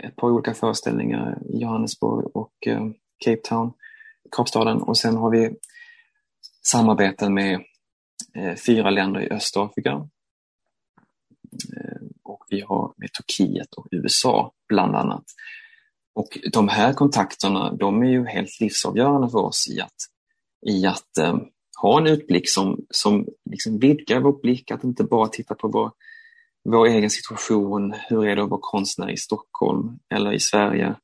S2: ett par olika föreställningar i Johannesburg och eh, Cape Town, Kapstaden. Och sen har vi samarbeten med eh, fyra länder i Östafrika. Och vi har med Turkiet och USA bland annat. Och de här kontakterna de är ju helt livsavgörande för oss i att, i att eh, ha en utblick som, som liksom vidgar vår blick, att inte bara titta på vår, vår egen situation. Hur är det att vara konstnär i Stockholm eller i Sverige?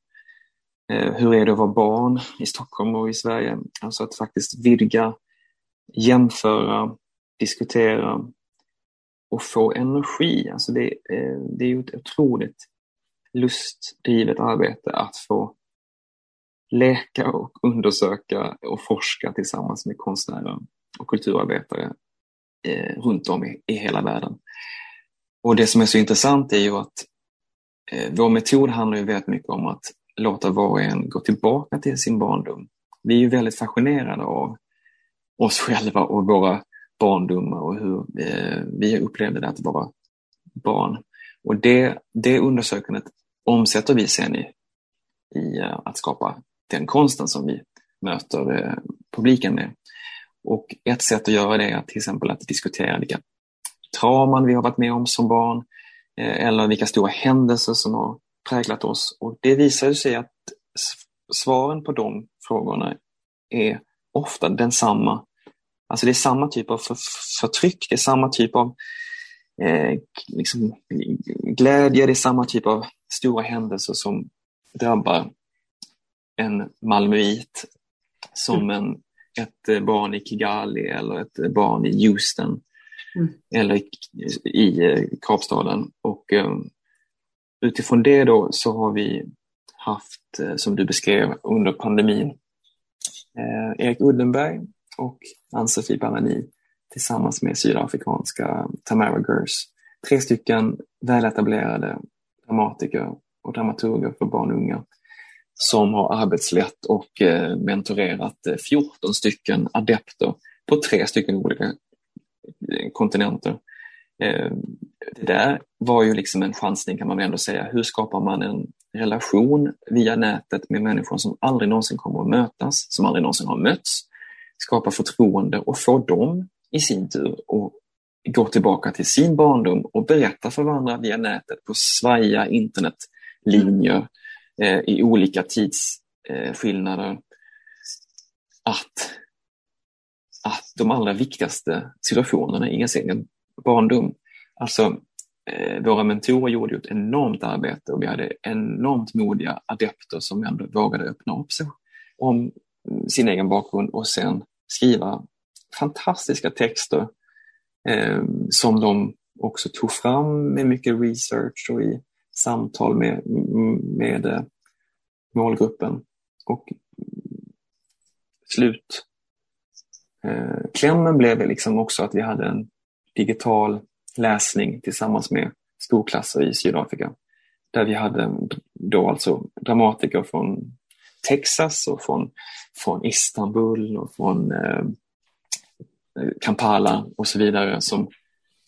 S2: Eh, hur är det att vara barn i Stockholm och i Sverige? Alltså att faktiskt vidga, jämföra, diskutera och få energi. Alltså det, eh, det är ju ett otroligt lustdrivet arbete att få leka och undersöka och forska tillsammans med konstnärer och kulturarbetare eh, runt om i, i hela världen. Och det som är så intressant är ju att eh, vår metod handlar ju väldigt mycket om att låta var och en gå tillbaka till sin barndom. Vi är ju väldigt fascinerade av oss själva och våra barndomar och hur eh, vi upplevde det att vara barn. Och det, det undersökandet omsätter vi sen i, i eh, att skapa den konsten som vi möter eh, publiken med. Och ett sätt att göra det är till exempel att diskutera vilka trauman vi har varit med om som barn eh, eller vilka stora händelser som har präglat oss. Och det visar sig att svaren på de frågorna är ofta densamma Alltså det är samma typ av för, förtryck, det är samma typ av eh, liksom, glädje, det är samma typ av stora händelser som drabbar en malmöit som mm. en, ett barn i Kigali eller ett barn i Houston mm. eller i, i eh, Kapstaden. Och eh, utifrån det då så har vi haft, eh, som du beskrev under pandemin, eh, Erik Uddenberg och Ann-Sofie Banani tillsammans med sydafrikanska Tamara Gers. Tre stycken väletablerade dramatiker och dramaturger för barn och unga som har arbetslett och eh, mentorerat eh, 14 stycken adepter på tre stycken olika eh, kontinenter. Det där var ju liksom en chansning kan man väl ändå säga. Hur skapar man en relation via nätet med människor som aldrig någonsin kommer att mötas, som aldrig någonsin har mötts, skapa förtroende och få dem i sin tur att gå tillbaka till sin barndom och berätta för varandra via nätet på svaja internetlinjer Eh, i olika tidsskillnader eh, att, att de allra viktigaste situationerna i ens egen barndom, alltså eh, våra mentorer gjorde ett enormt arbete och vi hade enormt modiga adepter som ändå vågade öppna upp sig om mm, sin egen bakgrund och sen skriva fantastiska texter eh, som de också tog fram med mycket research och i samtal med, med eh, målgruppen. Och slut eh, klämmen blev liksom också att vi hade en digital läsning tillsammans med skolklasser i Sydafrika. Där vi hade då alltså dramatiker från Texas och från, från Istanbul och från eh, Kampala och så vidare som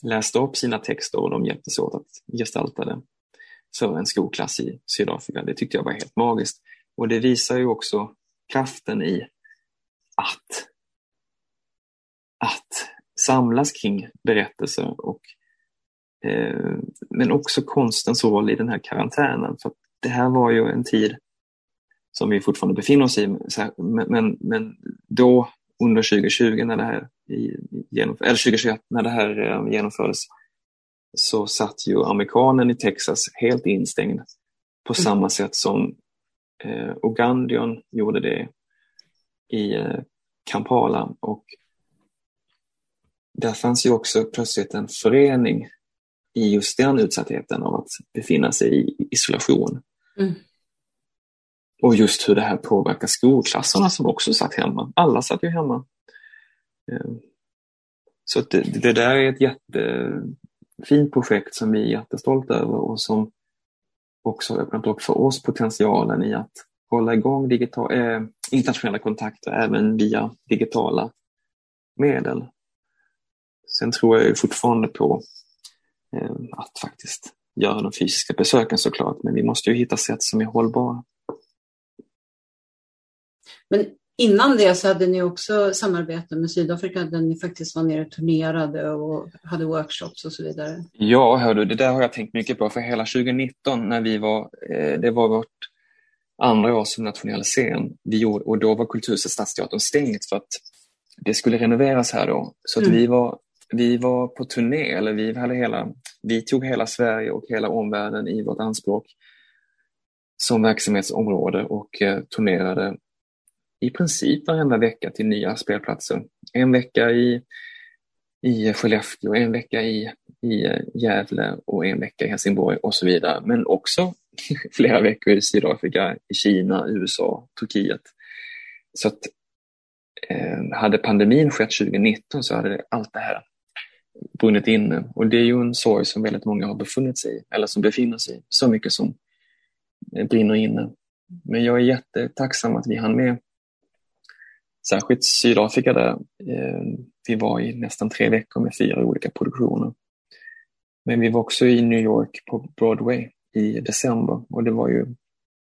S2: läste upp sina texter och de hjälptes åt att gestalta det för en skolklass i Sydafrika. Det tyckte jag var helt magiskt. Och det visar ju också kraften i att, att samlas kring berättelser och eh, men också konstens roll i den här karantänen. För det här var ju en tid som vi fortfarande befinner oss i. Men, men då under 2020 när det här, eller 2021 när det här eh, genomfördes så satt ju amerikanen i Texas helt instängd på mm. samma sätt som Eh, Ugandion gjorde det i eh, Kampala och där fanns ju också plötsligt en förening i just den utsattheten av att befinna sig i isolation. Mm. Och just hur det här påverkar skolklasserna som också satt hemma. Alla satt ju hemma. Eh, så det, det där är ett fint projekt som vi är jättestolta över och som också har öppnat upp för oss potentialen i att hålla igång digital, eh, internationella kontakter även via digitala medel. Sen tror jag fortfarande på eh, att faktiskt göra de fysiska besöken såklart, men vi måste ju hitta sätt som är hållbara.
S1: Men innan det så hade ni också samarbete med Sydafrika där ni faktiskt var nere och turnerade och hade workshops och så vidare.
S2: Ja, hör du, det där har jag tänkt mycket på för hela 2019 när vi var, eh, det var vårt andra år som nationell scen vi gjorde, och då var Kulturhuset Stadsteatern stängt för att det skulle renoveras här då. Så att mm. vi, var, vi var på turné, eller vi, hade hela, vi tog hela Sverige och hela omvärlden i vårt anspråk som verksamhetsområde och eh, turnerade i princip varenda vecka till nya spelplatser. En vecka i, i Skellefteå, en vecka i, i Gävle och en vecka i Helsingborg och så vidare. Men också flera veckor i Sydafrika, i Kina, USA, Turkiet. Så att eh, hade pandemin skett 2019 så hade allt det här brunnit inne och det är ju en sorg som väldigt många har befunnit sig i, eller som befinner sig i, så mycket som brinner inne. Men jag är jättetacksam att vi hann med särskilt Sydafrika där eh, vi var i nästan tre veckor med fyra olika produktioner. Men vi var också i New York på Broadway i december och det var ju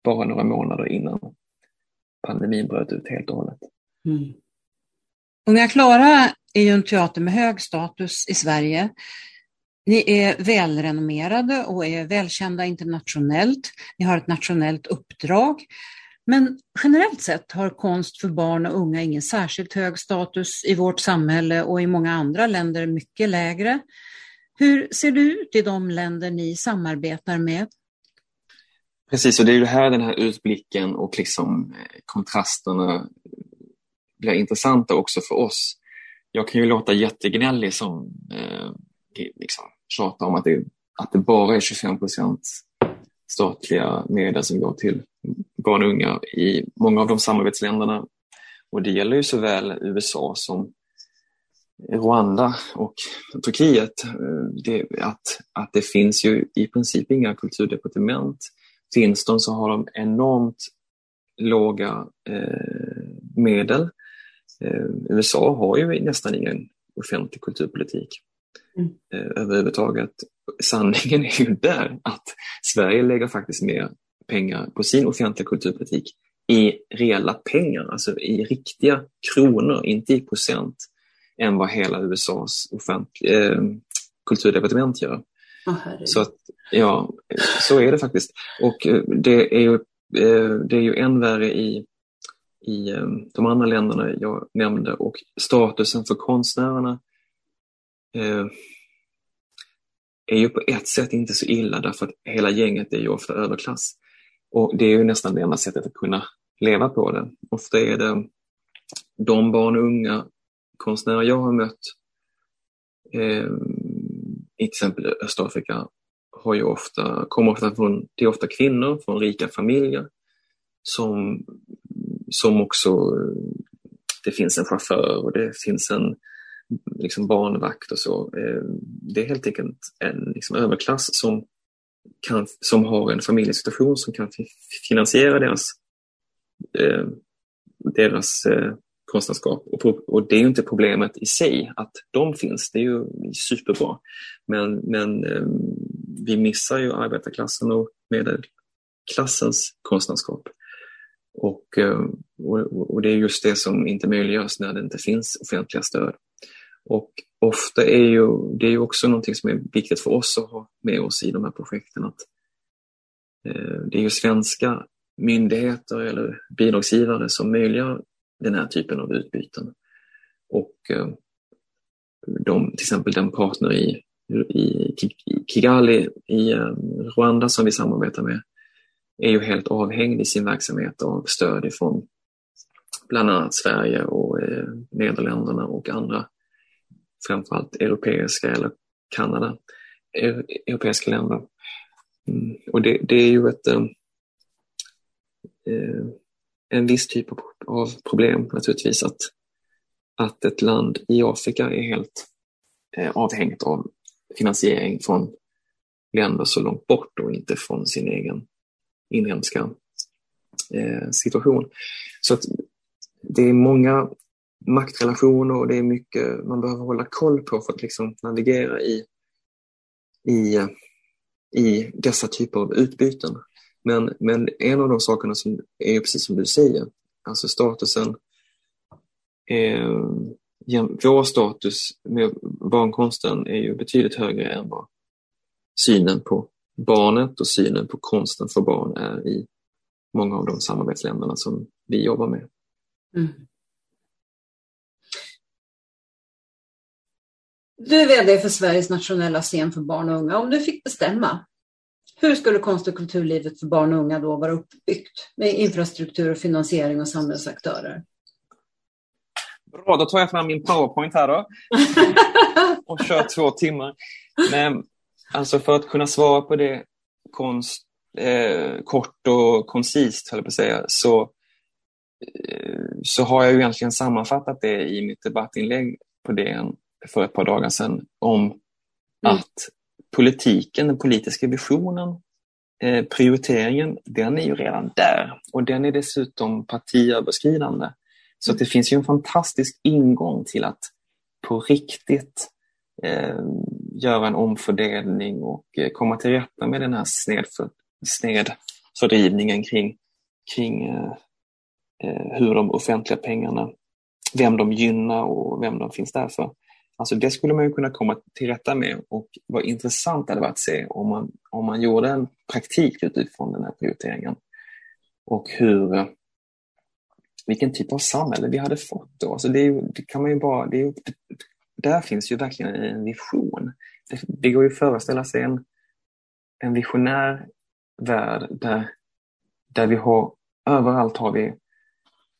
S2: bara några månader innan pandemin bröt ut helt och hållet. Mm.
S3: Unga Klara är ju en teater med hög status i Sverige. Ni är välrenommerade och är välkända internationellt. Ni har ett nationellt uppdrag. Men generellt sett har konst för barn och unga ingen särskilt hög status i vårt samhälle och i många andra länder mycket lägre. Hur ser det ut i de länder ni samarbetar med?
S2: Precis, och det är ju här den här utblicken och liksom eh, kontrasterna blir intressanta också för oss. Jag kan ju låta jättegnällig som eh, liksom, tjatar om att det, att det bara är 25 procent statliga medel som går till barn och unga i många av de samarbetsländerna. Och det gäller ju såväl USA som Rwanda och Turkiet. Det, att, att det finns ju i princip inga kulturdepartement. Finns de så har de enormt låga eh, medel. Eh, USA har ju nästan ingen offentlig kulturpolitik mm. eh, överhuvudtaget. Sanningen är ju där att Sverige lägger faktiskt mer pengar på sin offentliga kulturpolitik i reella pengar, alltså i riktiga kronor, inte i procent, än vad hela USAs offentliga, eh, kulturdepartement gör. Oh, så att, ja, så är det faktiskt. Och eh, det är ju, eh, det är ju än värre i, i eh, de andra länderna jag nämnde och statusen för konstnärerna eh, är ju på ett sätt inte så illa därför att hela gänget är ju ofta överklass. Och det är ju nästan det enda sättet att kunna leva på det. Ofta är det de barn och unga konstnärer jag har mött eh, i till exempel Östafrika har ju ofta, kommer ofta från, det är ofta kvinnor från rika familjer som, som också, det finns en chaufför och det finns en liksom barnvakt och så. Ehm, det är helt enkelt en liksom överklass som kan, som har en familjesituation som kan finansiera deras, eh, deras eh, konstnärskap. Och, och, det är ju inte problemet i sig att de finns, det är ju superbra. Men, men eh, vi missar ju arbetarklassen och medelklassens konstnärskap. Och, eh, och, och, det är just det som inte möjliggörs när det inte finns offentliga stöd. Och ofta är ju det är också någonting som är viktigt för oss att ha med oss i de här projekten. Att, eh, det är ju svenska myndigheter eller bidragsgivare som möjliggör den här typen av utbyten. Och eh, de, till exempel den partner i, i Kigali i eh, Rwanda som vi samarbetar med är ju helt avhängig i sin verksamhet av stöd ifrån bland annat Sverige och Nederländerna och andra, framförallt europeiska eller Kanada, europeiska länder. Mm. Och det, det, är ju ett, eh, eh en viss typ av problem naturligtvis att, att ett land i Afrika är helt eh, avhängigt av finansiering från länder så långt bort och inte från sin egen inhemska eh, situation. Så att det är många maktrelationer och det är mycket man behöver hålla koll på för att liksom navigera i, i, i dessa typer av utbyten. Men, men en av de sakerna som är precis som du säger, alltså statusen, eh, vår status med barnkonsten är ju betydligt högre än vad synen på barnet och synen på konsten för barn är i många av de samarbetsländerna som vi jobbar med. Mm.
S1: Du är VD för Sveriges nationella scen för barn och unga. Om du fick bestämma, hur skulle konst och kulturlivet för barn och unga då vara uppbyggt med infrastruktur och finansiering och samhällsaktörer?
S2: Bra, då tar jag fram min powerpoint här då och kör två timmar. Men alltså för att kunna svara på det konst, eh, kort och koncist, höll jag på att säga, så, eh, så har jag ju egentligen sammanfattat det i mitt debattinlägg på DN för ett par dagar sedan om mm. att politiken, den politiska visionen, eh, prioriteringen, den är ju redan där och den är dessutom partiöverskridande. Så det finns ju en fantastisk ingång till att på riktigt eh, göra en omfördelning och eh, komma till rätta med den här snedför, snedfördrivningen kring, kring eh, eh, hur de offentliga pengarna, vem de gynnar och vem de finns där för. Alltså det skulle man ju kunna komma till rätta med och vad intressant det hade varit att se om man, om man gjorde en praktik utifrån den här prioriteringen. Och hur, eh, vilken typ av samhälle vi hade fått då. Alltså det, det kan man ju bara, det är, där finns ju verkligen en vision. Det, det går ju att föreställa sig en, en visionär värld där, där vi har, överallt har vi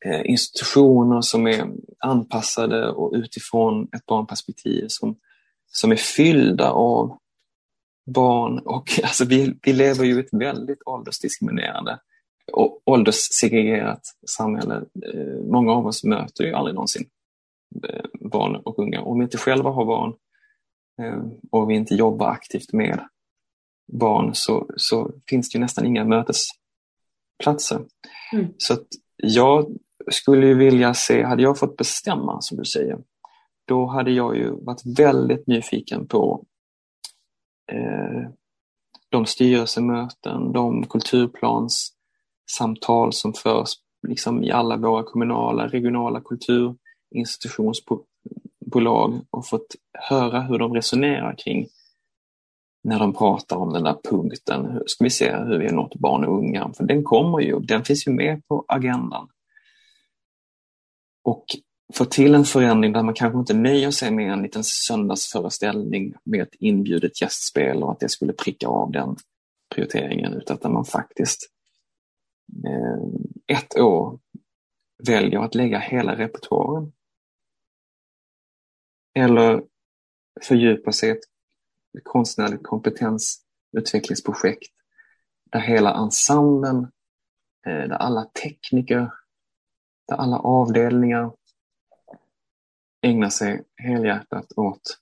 S2: institutioner som är anpassade och utifrån ett barnperspektiv som, som är fyllda av barn. Och, alltså, vi, vi lever ju i ett väldigt åldersdiskriminerande och ålderssegregerat samhälle. Eh, många av oss möter ju aldrig någonsin eh, barn och unga. Om vi inte själva har barn och vi inte jobbar aktivt med barn så, så finns det ju nästan inga mötesplatser. Mm. Så jag skulle ju vilja se, hade jag fått bestämma som du säger, då hade jag ju varit väldigt nyfiken på eh, de styrelsemöten, de kulturplanssamtal som förs liksom i alla våra kommunala, regionala kulturinstitutionsbolag och fått höra hur de resonerar kring när de pratar om den där punkten. Ska vi se hur vi har nått barn och unga? För den kommer ju, den finns ju med på agendan och få till en förändring där man kanske inte nöjer sig med en liten söndagsföreställning med ett inbjudet gästspel och att det skulle pricka av den prioriteringen utan att man faktiskt eh, ett år väljer att lägga hela repertoaren. Eller fördjupa sig i ett konstnärligt kompetensutvecklingsprojekt där hela ensemblen, eh, där alla tekniker där alla avdelningar ägnar sig helhjärtat åt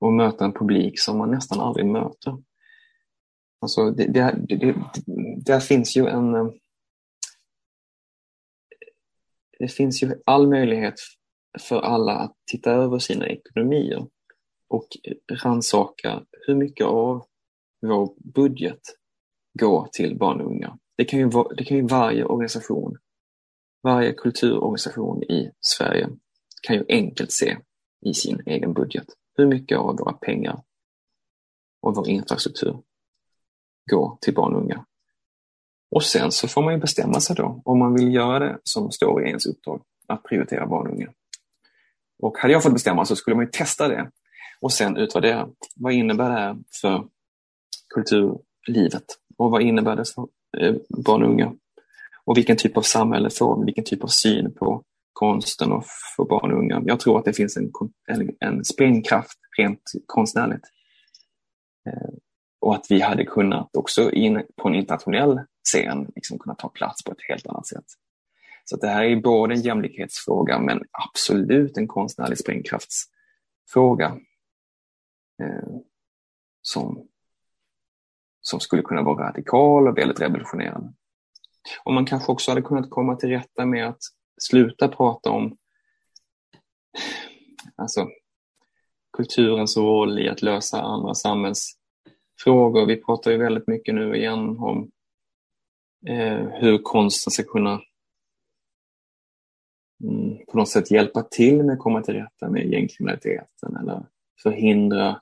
S2: att möta en publik som man nästan aldrig möter. Alltså det, det, det, där finns ju en... Eh, det finns ju all möjlighet för alla att titta över sina ekonomier och ransaka hur mycket av vår budget går till barn och unga. Det kan ju, det kan ju varje organisation varje kulturorganisation i Sverige kan ju enkelt se i sin egen budget hur mycket av våra pengar och vår infrastruktur går till barn och unga. Och sen så får man ju bestämma sig då om man vill göra det som står i ens uppdrag, att prioritera barn och unga. Och hade jag fått bestämma så skulle man ju testa det och sen utvärdera. Vad innebär det här för kulturlivet? Och vad innebär det för eh, barn och unga. Och vilken typ av samhälle får vilken typ av syn på konsten och för barn och unga. Jag tror att det finns en, en, en sprängkraft rent konstnärligt. Eh, och att vi hade kunnat också in, på en internationell scen liksom kunna ta plats på ett helt annat sätt. Så det här är både en jämlikhetsfråga men absolut en konstnärlig sprängkraftsfråga. Eh, som, som skulle kunna vara radikal och väldigt revolutionerande. Och man kanske också hade kunnat komma till rätta med att sluta prata om alltså, kulturens roll i att lösa andra samhällsfrågor. Vi pratar ju väldigt mycket nu igen om eh, hur konsten ska kunna mm, på något sätt hjälpa till med att komma till rätta med gängkriminaliteten eller förhindra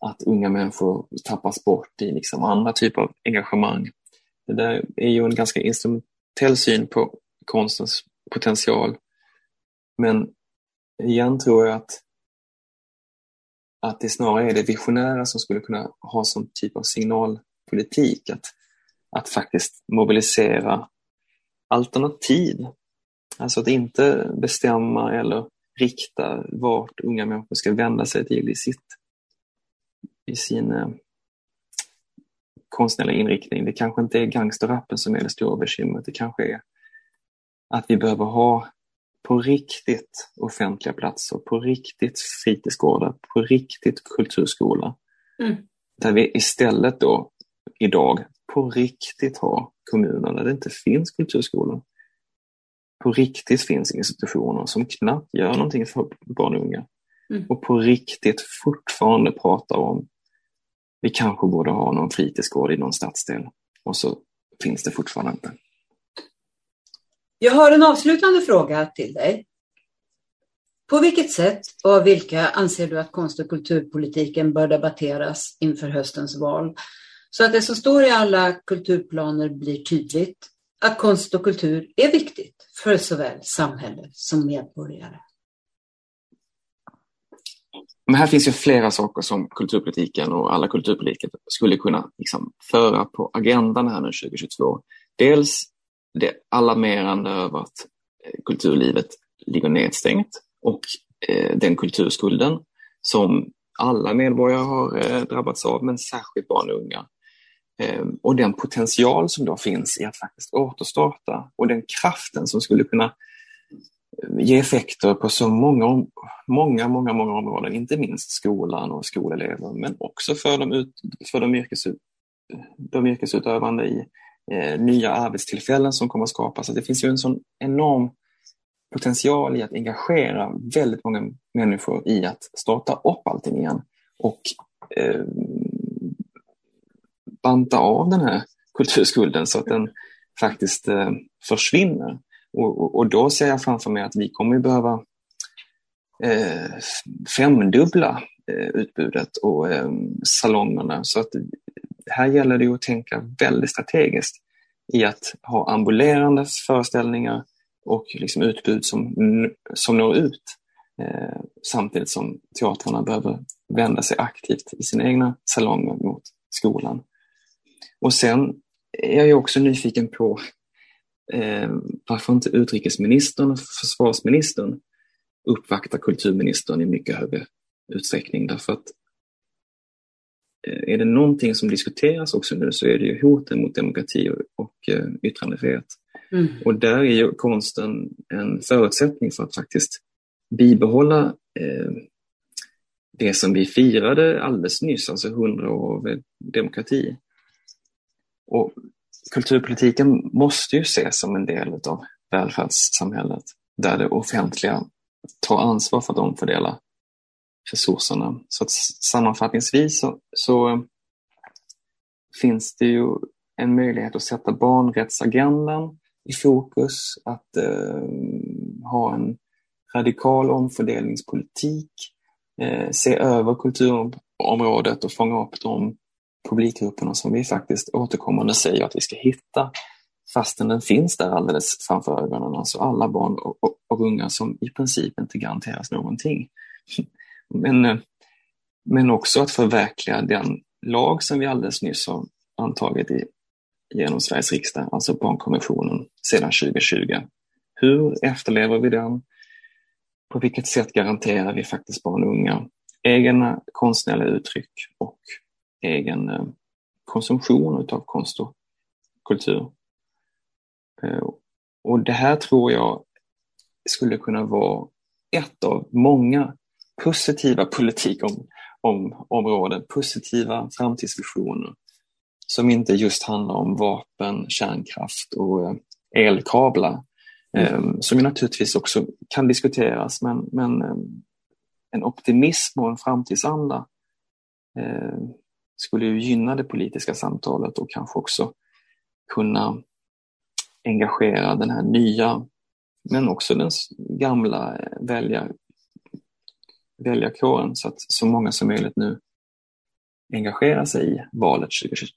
S2: att unga människor tappas bort i liksom andra typer av engagemang. Det där är ju en ganska instrumentell syn på konstens potential. Men igen tror jag att, att det snarare är det visionära som skulle kunna ha som typ av signalpolitik. Att, att faktiskt mobilisera alternativ. Alltså att inte bestämma eller rikta vart unga människor ska vända sig till i, sitt, i sin eh, konstnärliga inriktning. Det kanske inte är gangsterrappen som är det stora bekymret. Det kanske är att vi behöver ha på riktigt offentliga platser, på riktigt fritidsgårdar, på riktigt kulturskola. Mm. Där vi istället då idag på riktigt har kommuner där det inte finns kulturskolor. På riktigt finns institutioner som knappt gör någonting för barn och unga. Mm. Och på riktigt fortfarande pratar om vi kanske borde ha någon fritidsgård i någon stadsdel. Och så finns det fortfarande inte.
S1: Jag har en avslutande fråga till dig. På vilket sätt och av vilka anser du att konst och kulturpolitiken bör debatteras inför höstens val? Så att det som står i alla kulturplaner blir tydligt att konst och kultur är viktigt för såväl samhälle som medborgare.
S2: Men här finns ju flera saker som kulturpolitiken och alla kulturpolitiker skulle kunna liksom föra på agendan här nu 2022. Dels det alarmerande över att eh, kulturlivet ligger nedstängt och eh, den kulturskulden som alla medborgare har eh, drabbats av, men särskilt barn och unga. Och den potential som då finns i att faktiskt återstarta och den kraften som skulle kunna ge effekter på så många, många, många, många områden, inte minst skolan och skolelever, men också för de, ut, för de, yrkesut, de yrkesutövande i eh, nya arbetstillfällen som kommer att skapas. Så det finns ju en sån enorm potential i att engagera väldigt många människor i att starta upp allting igen och eh, banta av den här kulturskulden så att den faktiskt eh, försvinner. Och, och, då ser jag framför mig att vi kommer behöva eh, femdubbla eh, utbudet och eh, salongerna. Så att här gäller det att tänka väldigt strategiskt i att ha ambulerande föreställningar och liksom utbud som, som når ut. Eh, samtidigt som teatrarna behöver vända sig aktivt i sina egna salonger mot skolan. Och sen är jag också nyfiken på eh, varför inte utrikesministern och försvarsministern uppvaktar kulturministern i mycket högre utsträckning. Därför att Eh, är det någonting som diskuteras också nu så är det ju hoten mot demokrati och eh, yttrandefrihet. Mm. Och där är ju konsten en förutsättning för att faktiskt bibehålla eh, det som vi firade alldeles nyss, alltså 100 år av demokrati. Och kulturpolitiken måste ju ses som en del av välfärdssamhället där det offentliga tar ansvar för att omfördela resurserna. Så att sammanfattningsvis så, så eh, finns det ju en möjlighet att sätta barnrättsagendan i fokus, att eh, ha en radikal omfördelningspolitik, eh, se över kulturområdet och fånga upp de publikgrupperna som vi faktiskt återkommande säger att vi ska hitta fastän den finns där alldeles framför ögonen. Alltså alla barn och, och, och unga som i princip inte garanteras någonting. Men, eh, men också att förverkliga den lag som vi alldeles nyss har antagit i genom Sveriges riksdag, alltså barnkonventionen, sedan 2020. Hur efterlever vi den? På vilket sätt garanterar vi faktiskt barn och unga egna konstnärliga uttryck och egen eh, konsumtion av konst och kultur? Eh, och det här tror jag skulle kunna vara ett av många positiva politikområden, positiva framtidsvisioner som inte just handlar om vapen, kärnkraft och eh, elkablar. Mm. Som naturligtvis också kan diskuteras men, men en optimism och en framtidsanda skulle ju gynna det politiska samtalet och kanske också kunna engagera den här nya men också den gamla eh, väljar, väljarkåren så att så många som möjligt nu engagerar sig i valet, 2020,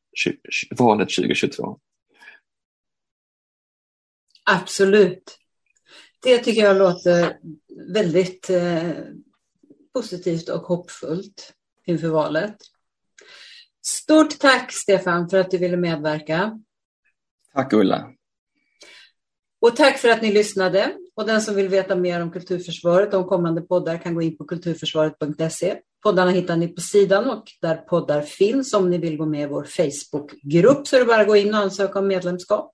S2: valet 2022.
S1: Absolut. Det tycker jag låter väldigt eh, positivt och hoppfullt inför valet. Stort tack Stefan för att du ville medverka.
S2: Tack Ulla.
S1: Och tack för att ni lyssnade. Och den som vill veta mer om Kulturförsvaret och om kommande poddar kan gå in på kulturförsvaret.se. Poddarna hittar ni på sidan och där poddar finns. Om ni vill gå med i vår Facebookgrupp så är det bara att gå in och ansöka om medlemskap.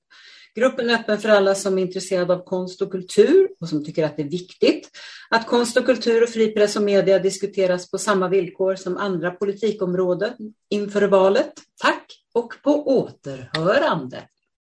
S1: Gruppen är öppen för alla som är intresserade av konst och kultur och som tycker att det är viktigt att konst och kultur och fri press och media diskuteras på samma villkor som andra politikområden inför valet. Tack och på återhörande!